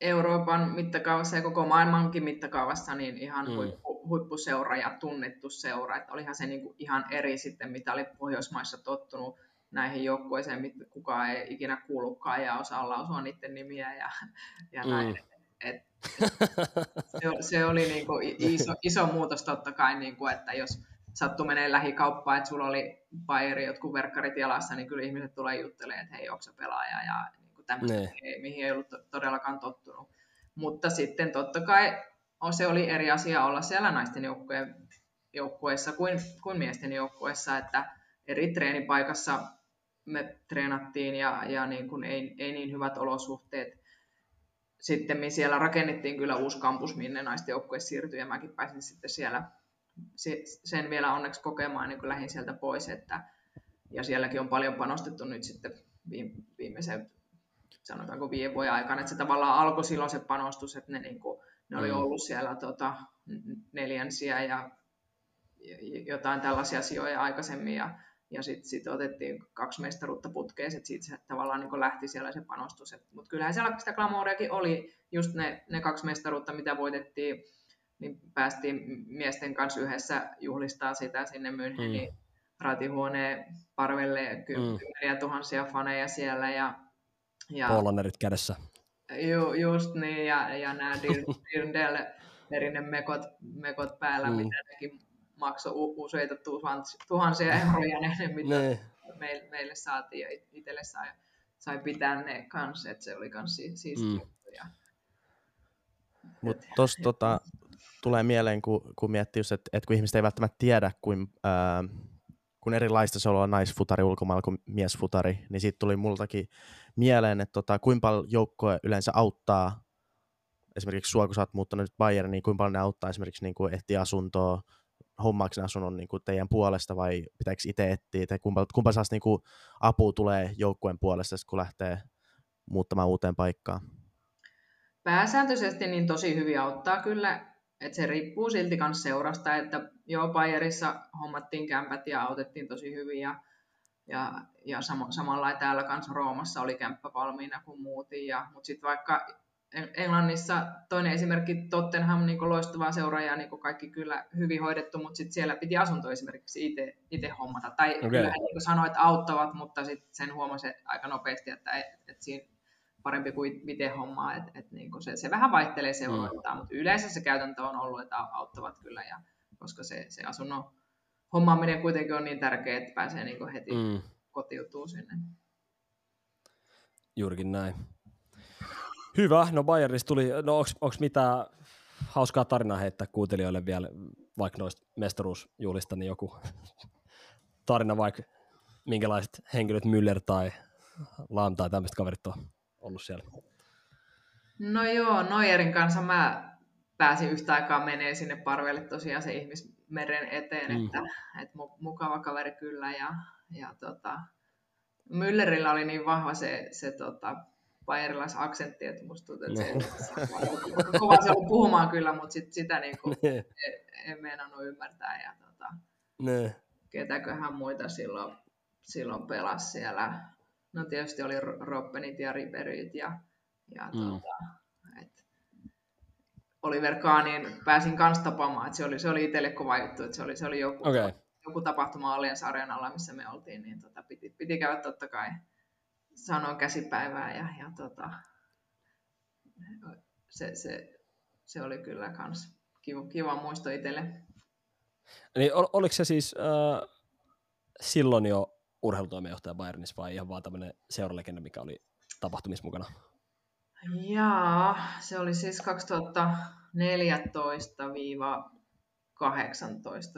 Euroopan mittakaavassa ja koko maailmankin mittakaavassa niin ihan mm. huippu, huippuseura ja tunnettu seura. Että olihan se niin kuin ihan eri sitten, mitä oli Pohjoismaissa tottunut näihin joukkueisiin, mitä kukaan ei ikinä kuullutkaan ja osaa lausua niiden nimiä ja, ja mm. näin. Et, et, se, se oli niin kuin iso, iso muutos totta kai, niin kuin, että jos sattuu menee lähikauppaan, että sulla oli Bayeri jotkut verkkarit jalassa, niin kyllä ihmiset tulee juttelemaan, että hei, onko se pelaaja ja niin kuin tämmöistä, mihin ei ollut todellakaan tottunut. Mutta sitten totta kai se oli eri asia olla siellä naisten joukkueen, joukkueessa kuin, kuin miesten joukkueessa, että eri treenipaikassa me treenattiin ja, ja niin kuin ei, ei niin hyvät olosuhteet. Sitten siellä rakennettiin kyllä uusi kampus, minne naisten joukkue siirtyi ja mäkin pääsin sitten siellä sen vielä onneksi kokemaan niin kuin lähin sieltä pois, että, ja sielläkin on paljon panostettu nyt sitten viimeisen sanotaanko viiden vuoden aikana, että se tavallaan alkoi silloin se panostus, että ne, niin kuin, ne oli mm. ollut siellä tota, neljänsiä ja jotain tällaisia sijoja aikaisemmin ja ja sitten sit otettiin kaksi mestaruutta putkeen, että siitä se tavallaan niin lähti siellä se panostus. Mutta kyllähän siellä sitä glamouriakin oli, just ne, ne kaksi mestaruutta, mitä voitettiin, niin päästiin miesten kanssa yhdessä juhlistaa sitä sinne Münchenin mm. ratihuoneen parvelle, mm. kymmeniä mm. tuhansia faneja siellä. Ja, ja, Polanerit kädessä. Ju, just niin, ja, ja nämä Dirndl erinen mekot, mekot päällä, mm. mitä nekin maksoi useita tuhansia euroja ne, mitä ne. Meille, meille saatiin, ja itselle sai, sai pitää ne kanssa, että se oli myös siistiä. Mm. Mutta tuossa tota, tulee mieleen, kun, kun miettii just, että, että kun ihmiset ei välttämättä tiedä, kuin, ää, kun erilaista se on naisfutari ulkomailla kuin miesfutari, niin siitä tuli multakin mieleen, että tota, kuinka paljon joukkoja yleensä auttaa esimerkiksi sua, kun sä oot muuttanut nyt Bayern, niin kuinka paljon ne auttaa esimerkiksi niin kuin ehtiä asuntoa, hommaaksi asunnon niin kuin teidän puolesta vai pitääkö itse etsiä, tai kumpa, kumpa saas niin kuin apua tulee joukkueen puolesta, kun lähtee muuttamaan uuteen paikkaan? Pääsääntöisesti niin tosi hyvin auttaa kyllä, että se riippuu silti myös seurasta, että joo, Bayerissa hommattiin kämpät ja autettiin tosi hyvin ja, ja, ja sam- samalla täällä kanssa Roomassa oli kämppä valmiina kun muutin, mutta sitten vaikka Englannissa toinen esimerkki Tottenham niin loistavaa seuraajaa, niin kaikki kyllä hyvin hoidettu, mutta sitten siellä piti asunto esimerkiksi itse hommata. Tai okay. kyllä niin sanoit, että auttavat, mutta sitten sen huomasi aika nopeasti, että et, et siinä parempi kuin miten hommaa, että et niin se, se vähän vaihtelee seuroittaa, mm. mutta yleensä se käytäntö on ollut, että auttavat kyllä, ja, koska se, se asunnon hommaaminen kuitenkin on niin tärkeää, että pääsee niin heti mm. kotiutuu sinne. Juurikin näin. Hyvä, no Bayernista tuli, no onko mitään hauskaa tarinaa heittää kuuntelijoille vielä, vaikka noista mestaruusjuhlista, niin joku tarina vaikka minkälaiset henkilöt Müller tai Lam tai tämmöiset kaverit on ollut siellä? No joo, Noyerin kanssa mä pääsin yhtä aikaa menee sinne parvelle tosiaan se ihmismeren eteen, mm. että, että mukava kaveri kyllä ja, ja tota, Müllerillä oli niin vahva se, se tota, bayerilaisaksentti, että musta tuntuu, että se, se kova se oli puhumaan kyllä, mutta sit, sitä niin kuin, en, en meinannut ymmärtää. Ja, tota, ne. ketäköhän muita silloin, silloin pelasi siellä. No tietysti oli Roppenit ja Riberyt ja, ja mm. tota, et, Oliver Kahnin pääsin kanssa tapaamaan, että se oli, se oli itselle kova juttu, että se oli, se oli joku, okay. joku tapahtuma Allianz Arenalla, missä me oltiin, niin tota, piti, piti käydä totta kai sanoin käsipäivää ja, ja tota, se, se, se, oli kyllä kans kiva, kiva muisto itselle. Niin ol, oliko se siis äh, silloin jo urheilutoimenjohtaja Bayernissa vai ihan vaan tämmöinen seuralegenda, mikä oli tapahtumissa mukana? Jaa, se oli siis 2014-18,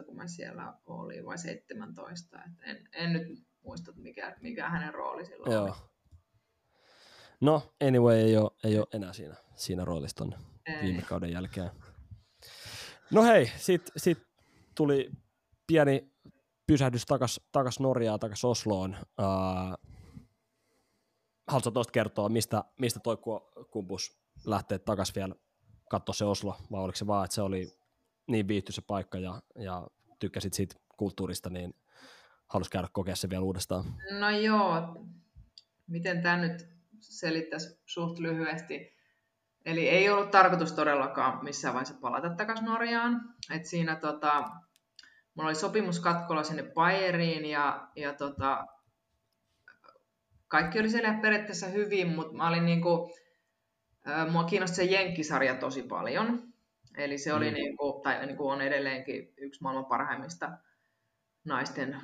kun mä siellä olin, vai 17. Et en, en nyt muista, mikä, mikä hänen rooli silloin Joo. oli. No, anyway, ei ole, ei ole enää siinä, siinä roolissa tonne viime kauden jälkeen. No hei, sitten sit tuli pieni pysähdys takas, takas Norjaan, takas Osloon. Uh, haluatko tuosta kertoa, mistä, mistä toi kumpus lähtee takas vielä katsoa se Oslo, vai oliko se vaan, että se oli niin viihtyisä paikka ja, ja tykkäsit siitä kulttuurista, niin halusi käydä kokea se vielä uudestaan? No joo, miten tämä nyt selittäisi suht lyhyesti. Eli ei ollut tarkoitus todellakaan missään vaiheessa palata takaisin Norjaan. Et siinä tota, mulla oli sopimus katkolla sinne Bayeriin ja, ja tota, kaikki oli siellä periaatteessa hyvin, mutta mä olin niinku, mua kiinnosti se Jenkkisarja tosi paljon. Eli se oli, mm. niinku, tai niinku on edelleenkin yksi maailman parhaimmista naisten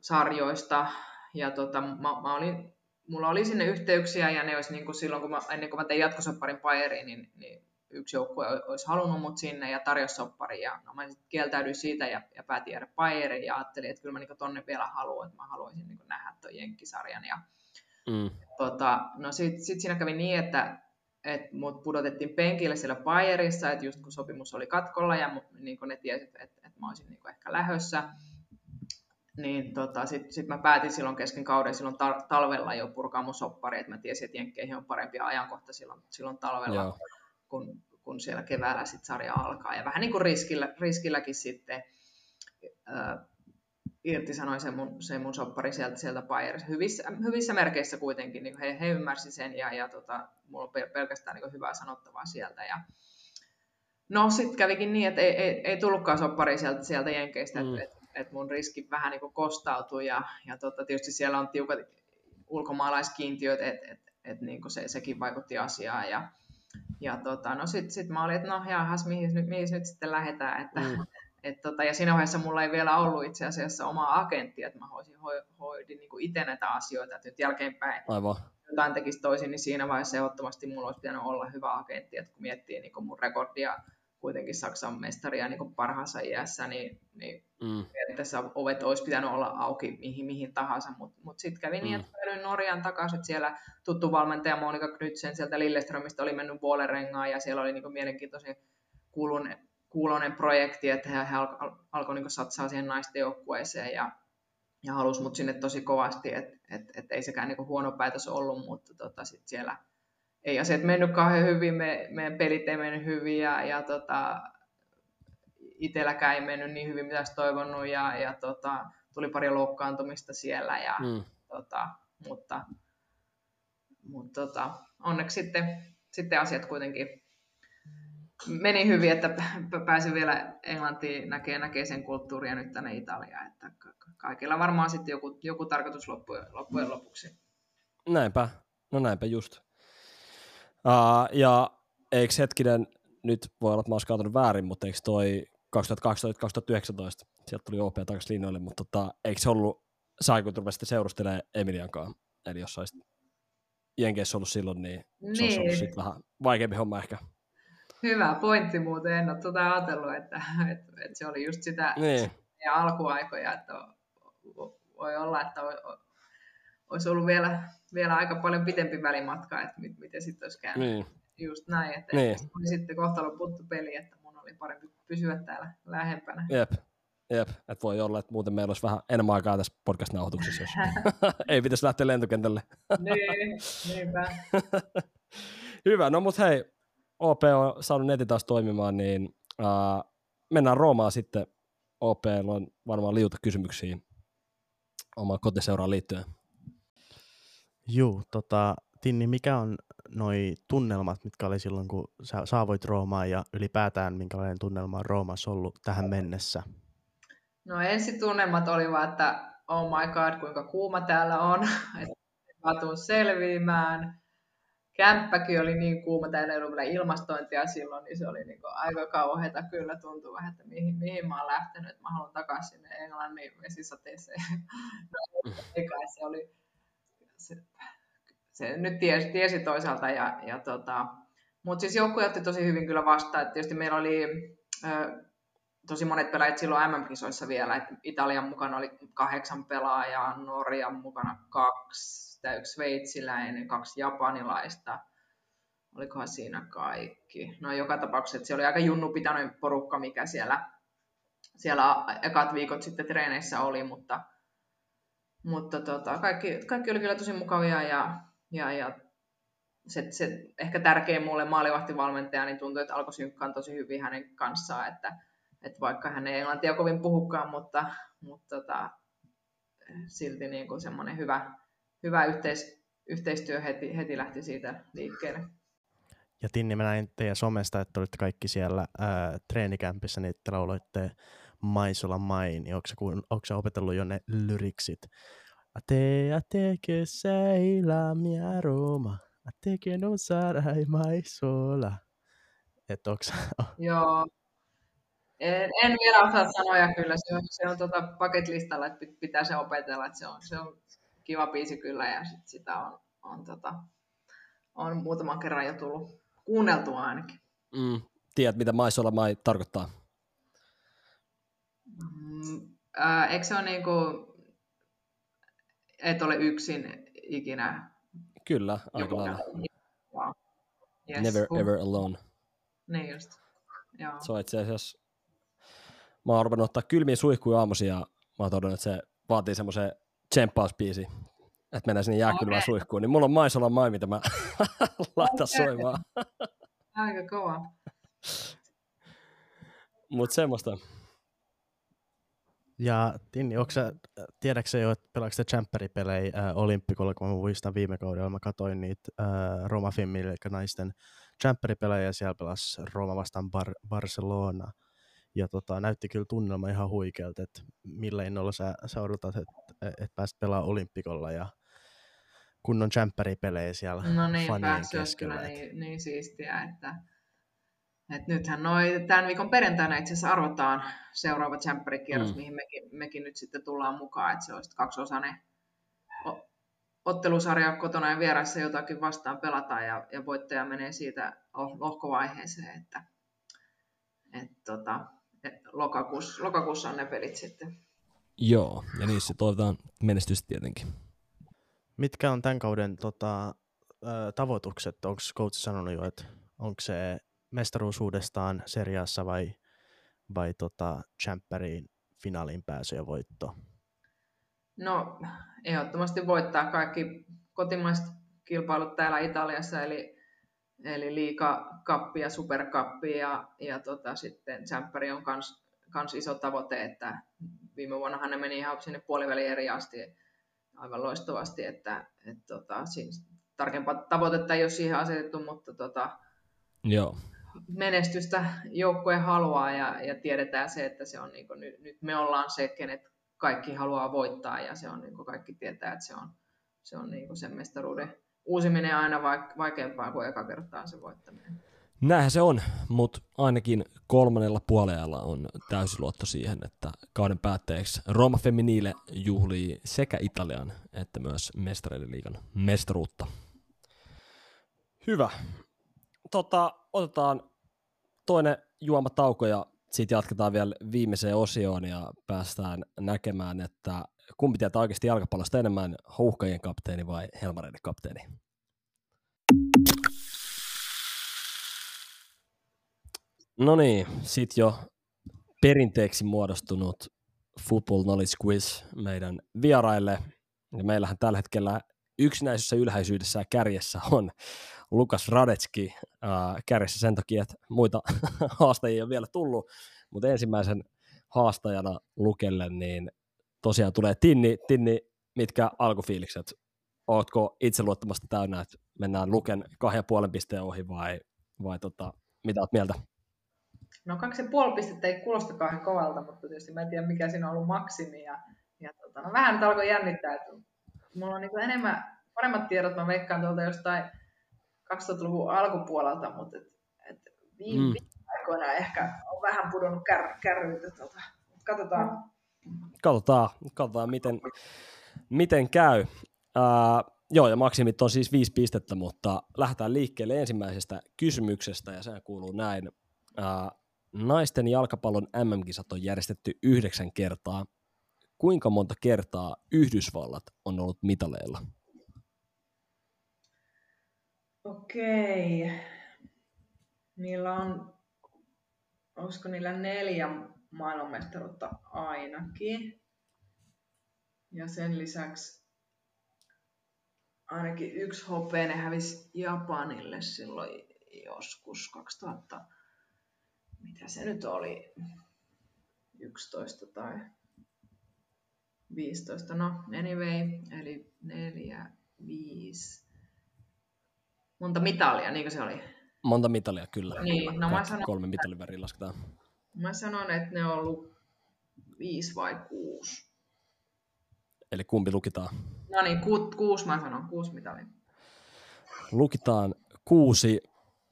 sarjoista. Ja tota, mä, mä olin mulla oli sinne yhteyksiä ja ne olisi niin kuin silloin, kun mä, ennen kuin mä tein jatkosopparin Bayeriin, niin, niin yksi joukkue olisi halunnut mut sinne ja tarjosi soppari ja no, mä sitten kieltäydyin siitä ja, ja päätin jäädä Bayeriin ja ajattelin, että kyllä mä niin tonne vielä haluan, että mä haluaisin niin nähdä tuon Jenkkisarjan ja mm. tota, no sitten sit siinä kävi niin, että et mut pudotettiin penkille siellä Bayerissa, että just kun sopimus oli katkolla ja niin ne tiesivät, että, että mä olisin niin ehkä lähössä, niin tota, sitten sit mä päätin silloin kesken kauden silloin talvella jo purkaa mun soppari, että mä tiesin, että Jenkkeihin on parempi ajankohta silloin, silloin talvella, kun, kun siellä keväällä sit sarja alkaa. Ja vähän niin kuin riskillä, riskilläkin sitten. irtisanoin sen mun, sen mun soppari sieltä, sieltä Bayerissa. Hyvissä, hyvissä merkeissä kuitenkin, niin he, he ymmärsivät sen ja, ja tota, mulla on pelkästään niin hyvää sanottavaa sieltä. Ja, no sitten kävikin niin, että ei, ei, ei tullutkaan soppari sieltä, sieltä Jenkeistä, mm. että et, et mun riski vähän niin kostautui ja, ja tota, tietysti siellä on tiukat ulkomaalaiskiintiöt, että et, et, niin se, sekin vaikutti asiaan. Ja, ja tota, no sitten sit mä olin, että no jahas, mihin, mihin nyt sitten lähdetään, että mm. Et tota, ja siinä vaiheessa mulla ei vielä ollut itse asiassa omaa agenttia, että mä hoisin, ho, hoidin niin itse näitä asioita, että nyt jälkeenpäin Aivan. jotain tekisi toisin, niin siinä vaiheessa ehdottomasti mulla olisi pitänyt olla hyvä agentti, että kun miettii niin mun rekordia kuitenkin Saksan mestaria niin parhaassa iässä, niin, niin mm. tässä ovet olisi pitänyt olla auki mihin, mihin tahansa, mutta mut sitten kävi niin, mm. että päädyin Norjan takaisin, että siellä tuttu valmentaja Monika Knudsen sieltä Lilleströmistä oli mennyt Vuolerengaan ja siellä oli niin mielenkiintoisen kuulun kuulonen projekti, että he, he alkoi alko niin satsaa siihen naisten joukkueeseen ja, ja halusi mut sinne tosi kovasti, että et, et ei sekään niin huono päätös ollut, mutta tota, sit siellä ei asiat mennyt kauhean hyvin, me, meidän pelit ei mennyt hyvin ja, ja tota, itselläkään ei mennyt niin hyvin, mitä olisi toivonut ja, ja tota, tuli pari loukkaantumista siellä, ja, mm. tota, mutta, mutta tota, onneksi sitten, sitten asiat kuitenkin meni hyvin, että pääsin vielä Englantiin näkee, näkee sen kulttuuria nyt tänne Italiaan, että kaikilla varmaan sitten joku, joku tarkoitus loppujen, loppujen lopuksi. Näinpä, no näinpä just. Uh, ja eikö hetkinen, nyt voi olla, että mä olisin väärin, mutta eikö toi 2012-2019, sieltä tuli OP takaisin linjoille, mutta tota, eikö se ollut, sai kun turvasi sitten seurustelemaan Emiliankaan, eli jos olisit Jenkeissä ollut silloin, niin se niin. olisi ollut sit vähän vaikeampi homma ehkä. Hyvä pointti muuten, en ole tuota ajatellut, että, että, että se oli just sitä niin. ja alkuaikoja, että voi olla, että olisi ollut vielä, vielä aika paljon pitempi välimatka, että miten sitten olisi käynyt. Niin. Just näin, että niin. oli sitten kohtalon puttu peli, että mun oli parempi pysyä täällä lähempänä. Jep, Jep, että voi olla, että muuten meillä olisi vähän enemmän aikaa tässä podcast-nauhoituksessa, jos ei pitäisi lähteä lentokentälle. niin, niinpä. Hyvä, no mutta hei, OP on saanut netin taas toimimaan, niin uh, mennään Roomaan sitten. OP on varmaan liuta kysymyksiä omaan kotiseuraan liittyen. Juu, tota, Tinni, mikä on noi tunnelmat, mitkä oli silloin, kun sä saavoit Roomaan ja ylipäätään minkälainen tunnelma on Roomassa ollut tähän mennessä? No ensi tunnelmat oli vaan, että oh my god, kuinka kuuma täällä on, että mä selviämään kämppäkin oli niin kuuma, täällä ei ollut vielä ilmastointia silloin, niin se oli niin aika kauheata. Kyllä tuntuu vähän, että mihin, mihin mä oon lähtenyt, että mä haluan takaisin sinne Englannin vesisateeseen. no, se oli, se, se nyt tiesi, tiesi toisaalta. Ja, ja tota, mutta siis joukkue otti tosi hyvin kyllä vastaan. Että tietysti meillä oli ö, tosi monet pelaajat silloin MM-kisoissa vielä. Että Italian mukana oli kahdeksan pelaajaa, Norjan mukana kaksi yksi sveitsiläinen, kaksi japanilaista. Olikohan siinä kaikki? No joka tapauksessa se oli aika junnu pitänyt porukka, mikä siellä, siellä ekat viikot sitten treeneissä oli, mutta, mutta tota, kaikki, kaikki oli kyllä tosi mukavia ja, ja, ja se, se, ehkä tärkein mulle maalivahtivalmentaja, niin tuntui, että alkoi synkkaan tosi hyvin hänen kanssaan, että, että vaikka hän ei englantia kovin puhukaan, mutta, mutta tota, silti niin kuin semmoinen hyvä, hyvä yhteis, yhteistyö heti, heti lähti siitä liikkeelle. Ja Tinni, mä näin teidän somesta, että olitte kaikki siellä ää, treenikämpissä, niin te lauloitte Maisola Mai, niin onko, onko opetellut jo ne lyriksit? A te, a te che sei la mia Roma, a te che non sarai mai sola. Et onks... Joo. En, en vielä osaa sanoja kyllä, se on, se on tuota bucket listalla, että pitää se opetella, että se on, se on kiva biisi kyllä ja sit sitä on, on, tota, on muutaman kerran jo tullut kuunneltua ainakin. Mm, tiedät, mitä maisolla mai tarkoittaa? Mm, äh, eikö se ole niin kuin, et ole yksin ikinä? Kyllä, aika lailla. Yes. Never uh. ever alone. Niin just. Joo. Se on itse asiassa, mä oon ruvennut ottaa kylmiä suihkuja aamuisin ja mä oon todennut, että se vaatii semmoisen tsempauspiisi, että mennään sinne jääkylmään okay. suihkuun, niin mulla on Maisolan mai, mitä mä laitan okay. soimaan. Aika kova. Mutta semmoista. Ja Tinni, sä, tiedätkö jo, että pelaatko Champeripelejä äh, Olymppikolla, kun mä muistan viime kaudella, mä katsoin niitä äh, Roma Femmille, eli naisten Champeripelejä, ja siellä pelasi Roma vastaan Bar- Barcelona. Ja tota, näytti kyllä tunnelma ihan huikealta, että millä innolla sä, sä odotat, että et pääsit pelaamaan Olympikolla ja kunnon Champeripelejä siellä No niin, fanien keskellä. kyllä niin, niin siistiä, että et nythän noi, tämän viikon perjantaina itse asiassa arvotaan seuraava Champerikierros, Mm. mihin mekin, mekin nyt sitten tullaan mukaan, että se olisi kaksiosainen o- ottelusarja kotona ja vieressä jotakin vastaan pelataan ja, ja voittaja menee siitä oh- lohkovaiheeseen, että et tota, et lokakuussa, lokakuussa on ne pelit sitten. Joo, ja niissä toivotaan menestystä tietenkin. Mitkä on tämän kauden tota, tavoitukset? Onko coach sanonut jo, että onko se mestaruus uudestaan seriassa vai, vai tota, Champeriin finaaliin pääsy ja voitto? No, ehdottomasti voittaa kaikki kotimaiset kilpailut täällä Italiassa, eli, eli liika kappi ja superkappi, ja, ja tota, sitten Championi on kans, kans iso tavoite, että viime vuonnahan ne meni ihan sinne puoliväliin eri asti aivan loistavasti, että et, tota, siinä tarkempaa tavoitetta ei ole siihen asetettu, mutta tota, Joo, menestystä joukkue haluaa ja, ja tiedetään se, että se on niin kuin, nyt, nyt me ollaan se, kenet kaikki haluaa voittaa ja se on niin kuin kaikki tietää, että se on, se on niin kuin sen mestaruuden uusiminen aina vaik- vaikeampaa kuin eka kertaa se voittaminen. näinhän se on, mutta ainakin kolmannella puolella on täysi luotto siihen, että kauden päätteeksi Roma Femminile juhlii sekä Italian että myös mestareiden liigan mestaruutta. Hyvä. Tota, otetaan toinen juomatauko ja sitten jatketaan vielä viimeiseen osioon ja päästään näkemään, että kumpi tietää oikeasti jalkapallosta enemmän, Huuhkajien kapteeni vai Helmareiden kapteeni. No niin, sit jo perinteeksi muodostunut Football Knowledge Quiz meidän vieraille. Ja meillähän tällä hetkellä yksinäisessä ylhäisyydessä ja kärjessä on Lukas Radetski äh, kärjessä sen takia, että muita haastajia ole vielä tullut, mutta ensimmäisen haastajana Lukelle, niin tosiaan tulee Tinni, Tinni mitkä alkufiilikset? Ootko itseluottamasta täynnä, että mennään Luken kahden ja puolen pisteen ohi vai, vai tota, mitä oot mieltä? No kaksi ja puoli pistettä ei kuulosta kauhean kovalta, mutta tietysti mä en tiedä mikä siinä on ollut maksimi. Ja, ja tota, no vähän nyt alkoi jännittää, että mulla on niin enemmän, paremmat tiedot, mä veikkaan tuolta jostain 2000-luvun alkupuolelta, mutta et, et viime, Mm. aikoina ehkä on vähän pudonnut kär, kärryiltä. Tota. Katsotaan. Katsotaan, katsotaan miten, miten käy. Ää, joo, ja maksimit on siis viisi pistettä, mutta lähdetään liikkeelle ensimmäisestä kysymyksestä, ja se kuuluu näin. Ää, naisten jalkapallon MM-kisat on järjestetty yhdeksän kertaa. Kuinka monta kertaa Yhdysvallat on ollut mitaleilla? Okei. Niillä on, olisiko niillä neljä maailmanmestaruutta ainakin. Ja sen lisäksi ainakin yksi hopea, ne hävisi Japanille silloin joskus 2000, mitä se nyt oli, 11 tai 15, no anyway, eli neljä, viisi, monta mitalia, niin kuin se oli. Monta mitalia, kyllä. Niin, no mä sanon- Kolme mitalin väriin lasketaan. Mä sanon, että ne on ollut viisi vai kuusi. Eli kumpi lukitaan? No niin, ku, kuusi mä sanon, kuusi mitalia. Lukitaan kuusi,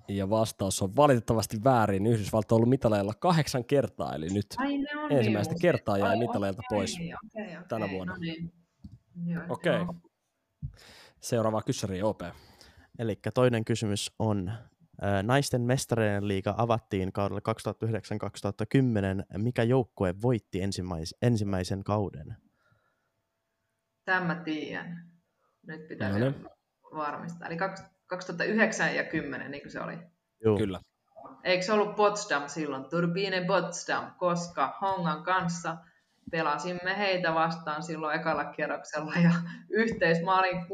ja vastaus on valitettavasti väärin. Yhdysvallat on ollut mitaleilla kahdeksan kertaa, eli nyt Ai ne on ensimmäistä niin kertaa jäi mitaleilta okei, pois. okei, okei, tänä vuonna. No niin. Okei. joo. Seuraava kyssäri OP. Eli toinen kysymys on, naisten mestareiden liiga avattiin kaudella 2009-2010. Mikä joukkue voitti ensimmäis- ensimmäisen kauden? Tämän mä tiedän. Nyt pitää No niin. varmistaa. Eli kaks- 2009 ja 10, niin kuin se oli. Joo. Kyllä. Eikö se ollut Potsdam silloin? Turbine Potsdam, koska Hongan kanssa pelasimme heitä vastaan silloin ekalla kierroksella ja yhteismaalin 16-1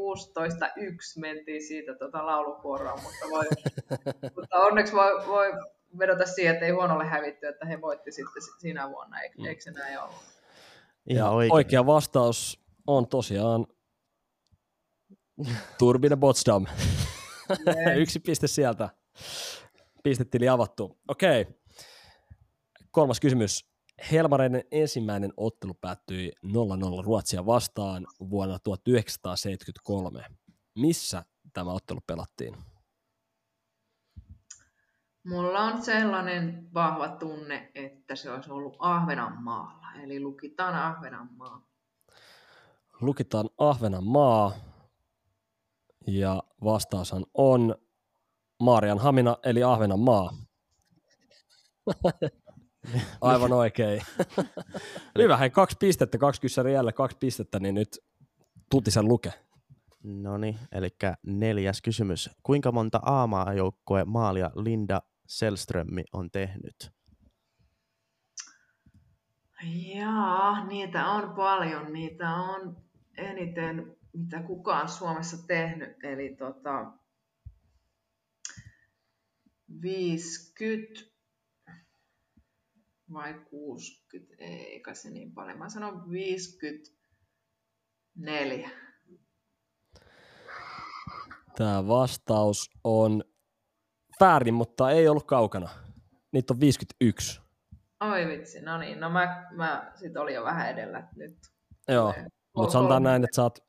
mentiin siitä tota laulukuoroa, mutta, voi, mutta onneksi voi, voi vedota siihen, että ei huonolle hävitty, että he voitti sitten si- siinä vuonna, eikö, Mm. eikö se näin ollut? Ihan ja oikein. oikea vastaus on tosiaan Turbine Potsdam. Yksi piste sieltä. Pistetili avattu. Okei. Kolmas kysymys. Helmareiden ensimmäinen ottelu päättyi 0-0 Ruotsia vastaan vuonna 1973. Missä tämä ottelu pelattiin? Mulla on sellainen vahva tunne, että se olisi ollut Ahvenanmaalla, eli lukitaan Ahvenanmaa. Lukitaan Ahvenanmaa ja vastaushan on Maarian Hamina eli Ahvenanmaa. Aivan oikein. Hyvä, hei kaksi pistettä, kaksi kyssäriä jälleen, kaksi pistettä, niin nyt tutisen luke. No niin, eli neljäs kysymys. Kuinka monta A-maajoukkue maalia Linda Selströmi on tehnyt? Jaa, niitä on paljon. Niitä on eniten, mitä kukaan Suomessa tehnyt. Eli tota, 50 vai 60, eikä se niin paljon. Mä sanon 54. Tämä vastaus on väärin, mutta ei ollut kaukana. Niitä on 51. Oi vitsi, no niin. No mä, mä sit olin jo vähän edellä nyt. Joo, mutta sanotaan näin, että saat,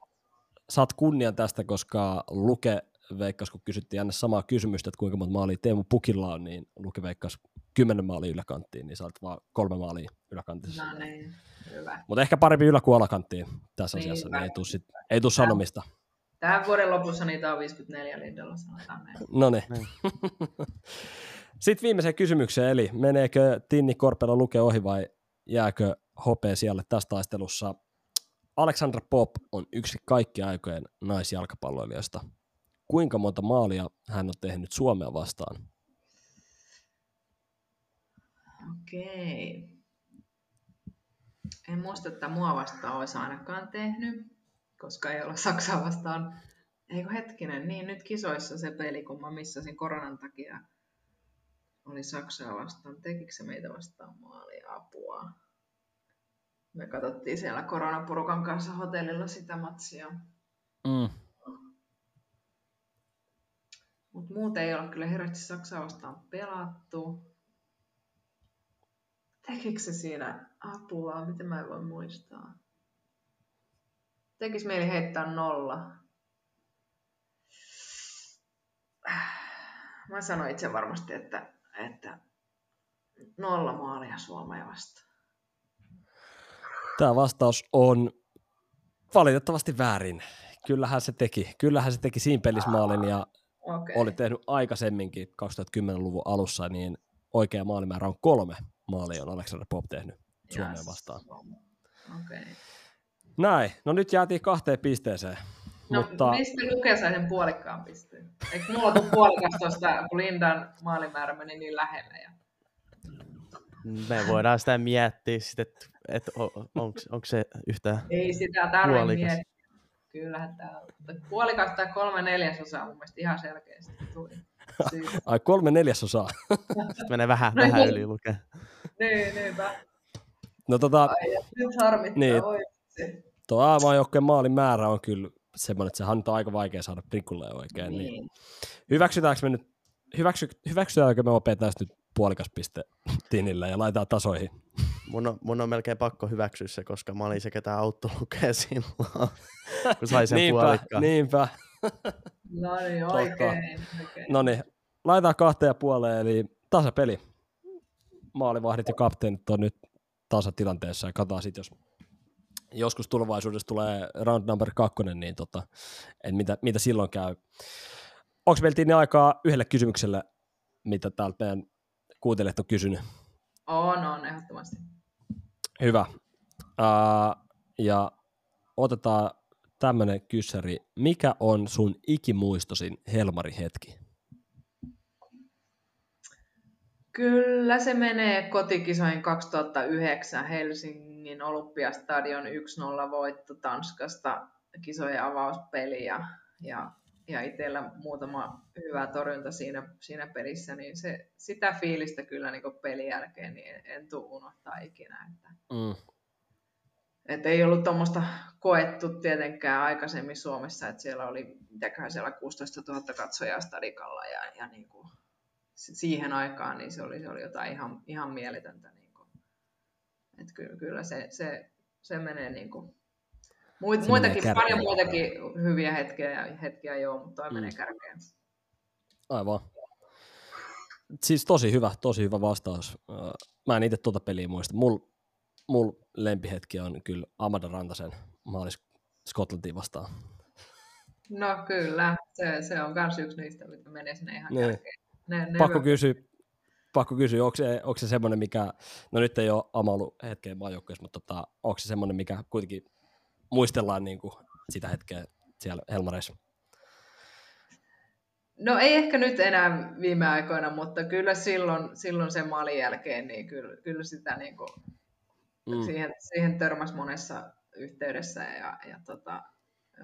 saat kunnian tästä, koska Luke veikkas, kun kysyttiin Janne samaa kysymystä, että kuinka monta maalia Teemu Pukilla on, niin Luke veikkas 10 maalia yläkanttiin, niin saat vaan kolme maalia yläkantissa. No niin, hyvä. Mutta ehkä parempi ylä- kuin alakanttiin tässä Niinpä. asiassa, niin ei tule, sit, ei tule sanomista. Tähän vuoden lopussa niitä on 54 Lindalla, sanotaan näin. No niin. Niin. Sitten viimeiseen kysymykseen, eli meneekö Tinni Korpela luke ohi vai jääkö hopea siellä tässä taistelussa? Alexandra Pop on yksi kaikkien aikojen naisjalkapalloilijoista. Kuinka monta maalia hän on tehnyt Suomea vastaan? Okei. En muista, että mua vastaan olisi ainakaan tehnyt, koska ei ole Saksaa vastaan. Eikö hetkinen, niin nyt kisoissa se peli, kun mä missasin koronan takia, oli Saksaa vastaan. Tekikö se meitä vastaan maalia apua? Me katsottiin siellä koronaporukan kanssa hotellilla sitä matsia. Mm. Mutta muuten ei ole kyllä hirveästi Saksaa vastaan pelattu. Tekikö se siinä apua? Miten mä en voi muistaa? Tekis mieli heittää nolla. Mä sanoin itse varmasti, että, että nolla maalia Suomea vastaan. Tämä vastaus on valitettavasti väärin. Kyllähän se teki. Kyllähän se teki siinä pelissä maalin ja Okei. oli tehnyt aikaisemminkin 2010-luvun alussa, niin oikea maalimäärä on kolme maalia on Alexander Pop tehnyt Suomeen Yes. vastaan. Okei. Näin, no nyt jäätiin kahteen pisteeseen. No, mutta mistä Luke sai sen puolikkaan pisteen? Eikö mulla tule puolikas tuosta, kun Lindan maalimäärä meni niin lähelle? Ja... Me voidaan sitä miettiä sitten, että et, onko se yhtä... Ei sitä tarvitse Puolikas. miettiä. Kyllähän tämä puolikas tai kolme neljäsosaa mun mielestä ihan selkeästi tuli. Ai kolme neljäsosaa. Sitten menee vähän, No vähän yli lukee. niin, niinpä. No tota, Ai, nyt harmittaa. Niin. Oi, vitsi. tuo A-maajoukkueen maalin määrä on kyllä semmoinen, että sehän on aika vaikea saada prikulle oikein. Niin. niin. Hyväksytäänkö me nyt, hyväksy, hyväksytäänkö me OP tästä nyt puolikas piste tinillä ja laitetaan tasoihin? Mun on, mun on melkein pakko hyväksyä se, koska mä olin se, ketä auttoi lukee silloin, kun sai sen niinpä, puolikkaan. niinpä. No niin, oikein. oikein. No niin, laitetaan kahteen ja puoleen, eli tasapeli. Maalivahdit ja kapteenit on nyt tasatilanteessa ja katsotaan sitten, jos joskus tulevaisuudessa tulee round number kakkonen, niin tota, et mitä, mitä silloin käy. Onko meillä Tinni aikaa yhdelle kysymykselle, mitä täältä meidän kuuntelijat on kysynyt? On, on, ehdottomasti. Hyvä. Uh, ja otetaan tämmöinen kyssäri. Mikä on sun ikimuistosin Helmari hetki? Kyllä se menee kotikisoihin 2009 Helsingin Olympiastadion 1-0 voitto Tanskasta kisojen avauspeli ja, ja, ja itsellä muutama hyvä torjunta siinä, siinä pelissä, niin se, sitä fiilistä kyllä niin pelin jälkeen niin en, en tule unohtaa ikinä. Että Mm. Et ei ollut tuommoista koettu tietenkään aikaisemmin Suomessa, että siellä oli, mitäköhän siellä 16 000 katsojaa stadikalla ja, ja niin kuin, siihen aikaan niin se oli, se oli jotain ihan, ihan mieletöntä. Niin kuin. Et kyllä, kyllä se, se, se menee niin kuin, Muit, muitakin, menee paljon muitakin hyviä hetkiä, hetkiä joo, mutta toi mm. menee kärkeen. Aivan. Siis tosi hyvä, tosi hyvä vastaus. Mä en itse tuota peliä muista. Mul, mul lempihetki on kyllä Amada Rantasen maalis Skotlantiin vastaan. No kyllä, se, se on myös yksi niistä, mitä menee sinne ihan niin. Ne, ne pakko, kysyä, pakko kysyä, onko se, onko se semmoinen, mikä, no nyt ei ole Ama ollut hetkeen maajoukkueessa, mutta tota, onko se semmoinen, mikä kuitenkin muistellaan niin kuin sitä hetkeä siellä Helmareissa? No ei ehkä nyt enää viime aikoina, mutta kyllä silloin, silloin sen maalin jälkeen, niin kyllä, kyllä sitä niin kuin, mm. siihen, siihen törmäsi monessa yhteydessä ja, ja tota,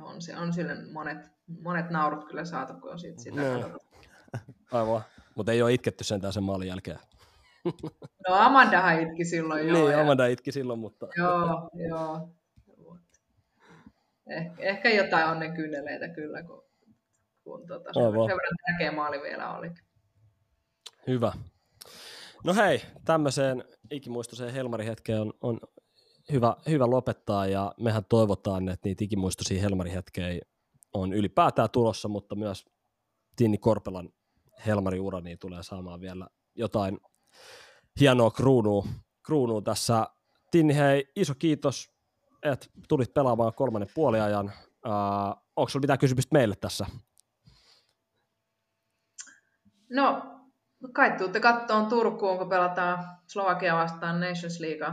on, se, on sille monet, monet naurut kyllä saatu, kun on siitä sitä no. Aivan, mutta ei ole itketty sentään sen maalin jälkeen. No Amandahan itki silloin jo. Niin, ja... Amanda itki silloin, mutta... Joo, joo. Eh, ehkä jotain onnenkyyneleitä kyllä, kun, kun tota, sen verran tärkeä maali vielä oli. Hyvä. No hei, tämmöiseen ikimuistoiseen Helmari-hetkeen on, on hyvä, hyvä lopettaa ja mehän toivotaan, että niitä ikimuistoisia Helmari-hetkejä on ylipäätään tulossa, mutta myös Tinni Korpelan Helmari-ura niin tulee saamaan vielä jotain hienoa kruunua, kruunua tässä. Tinni, hei, iso kiitos, että tulit pelaamaan kolmannen puoliajan. Uh, onko sinulla mitään kysymystä meille tässä? No, kai tuutte kattoon Turkuun, kun pelataan Slovakia vastaan Nations League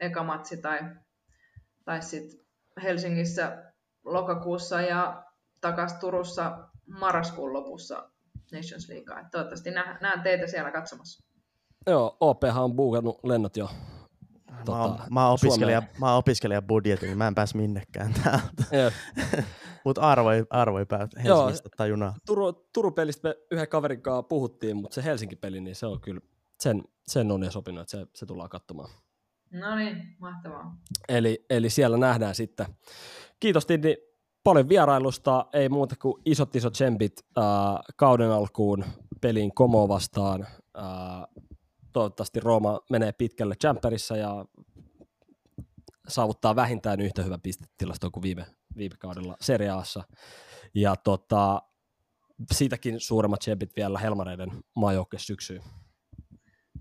eka matsi tai, tai sitten Helsingissä lokakuussa ja takas Turussa marraskuun lopussa Nations Leaguea. Toivottavasti näen teitä siellä katsomassa. Joo, OP on buukannut lennot jo Tota, mä, oon, mä, oon opiskelija, mä oon opiskelija budjetin, niin mä en pääs minnekään täältä. mutta arvoi, arvoi päät Helsingistä tai junaa. Turu, Turun pelistä me yhden kaverin kanssa puhuttiin, mutta se Helsinki-peli, niin se on kyllä, sen, sen on jo sopinut, että se, se tullaan katsomaan. No niin, mahtavaa. Eli, eli siellä nähdään sitten. Kiitos Tinni paljon vierailusta, ei muuta kuin isot isot tsempit äh, kauden alkuun peliin Komo vastaan. Äh, toivottavasti Rooma menee pitkälle Champerissa ja saavuttaa vähintään yhtä hyvä pistetilasto kuin viime, viime kaudella seriaassa. Ja tota, siitäkin suuremmat tsempit vielä Helmareiden maajoukke syksyyn.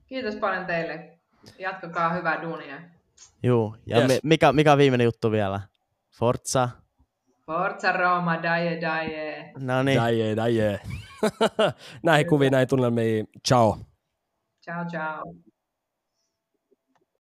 Kiitos paljon teille. Jatkakaa hyvää duunia. Joo, ja yes. mikä, mikä on viimeinen juttu vielä? Forza? Forza Roma, daje, daje. No niin. Daje, daje. näihin kuviin, näihin tunnelmiin. Ciao. Ciao, ciao.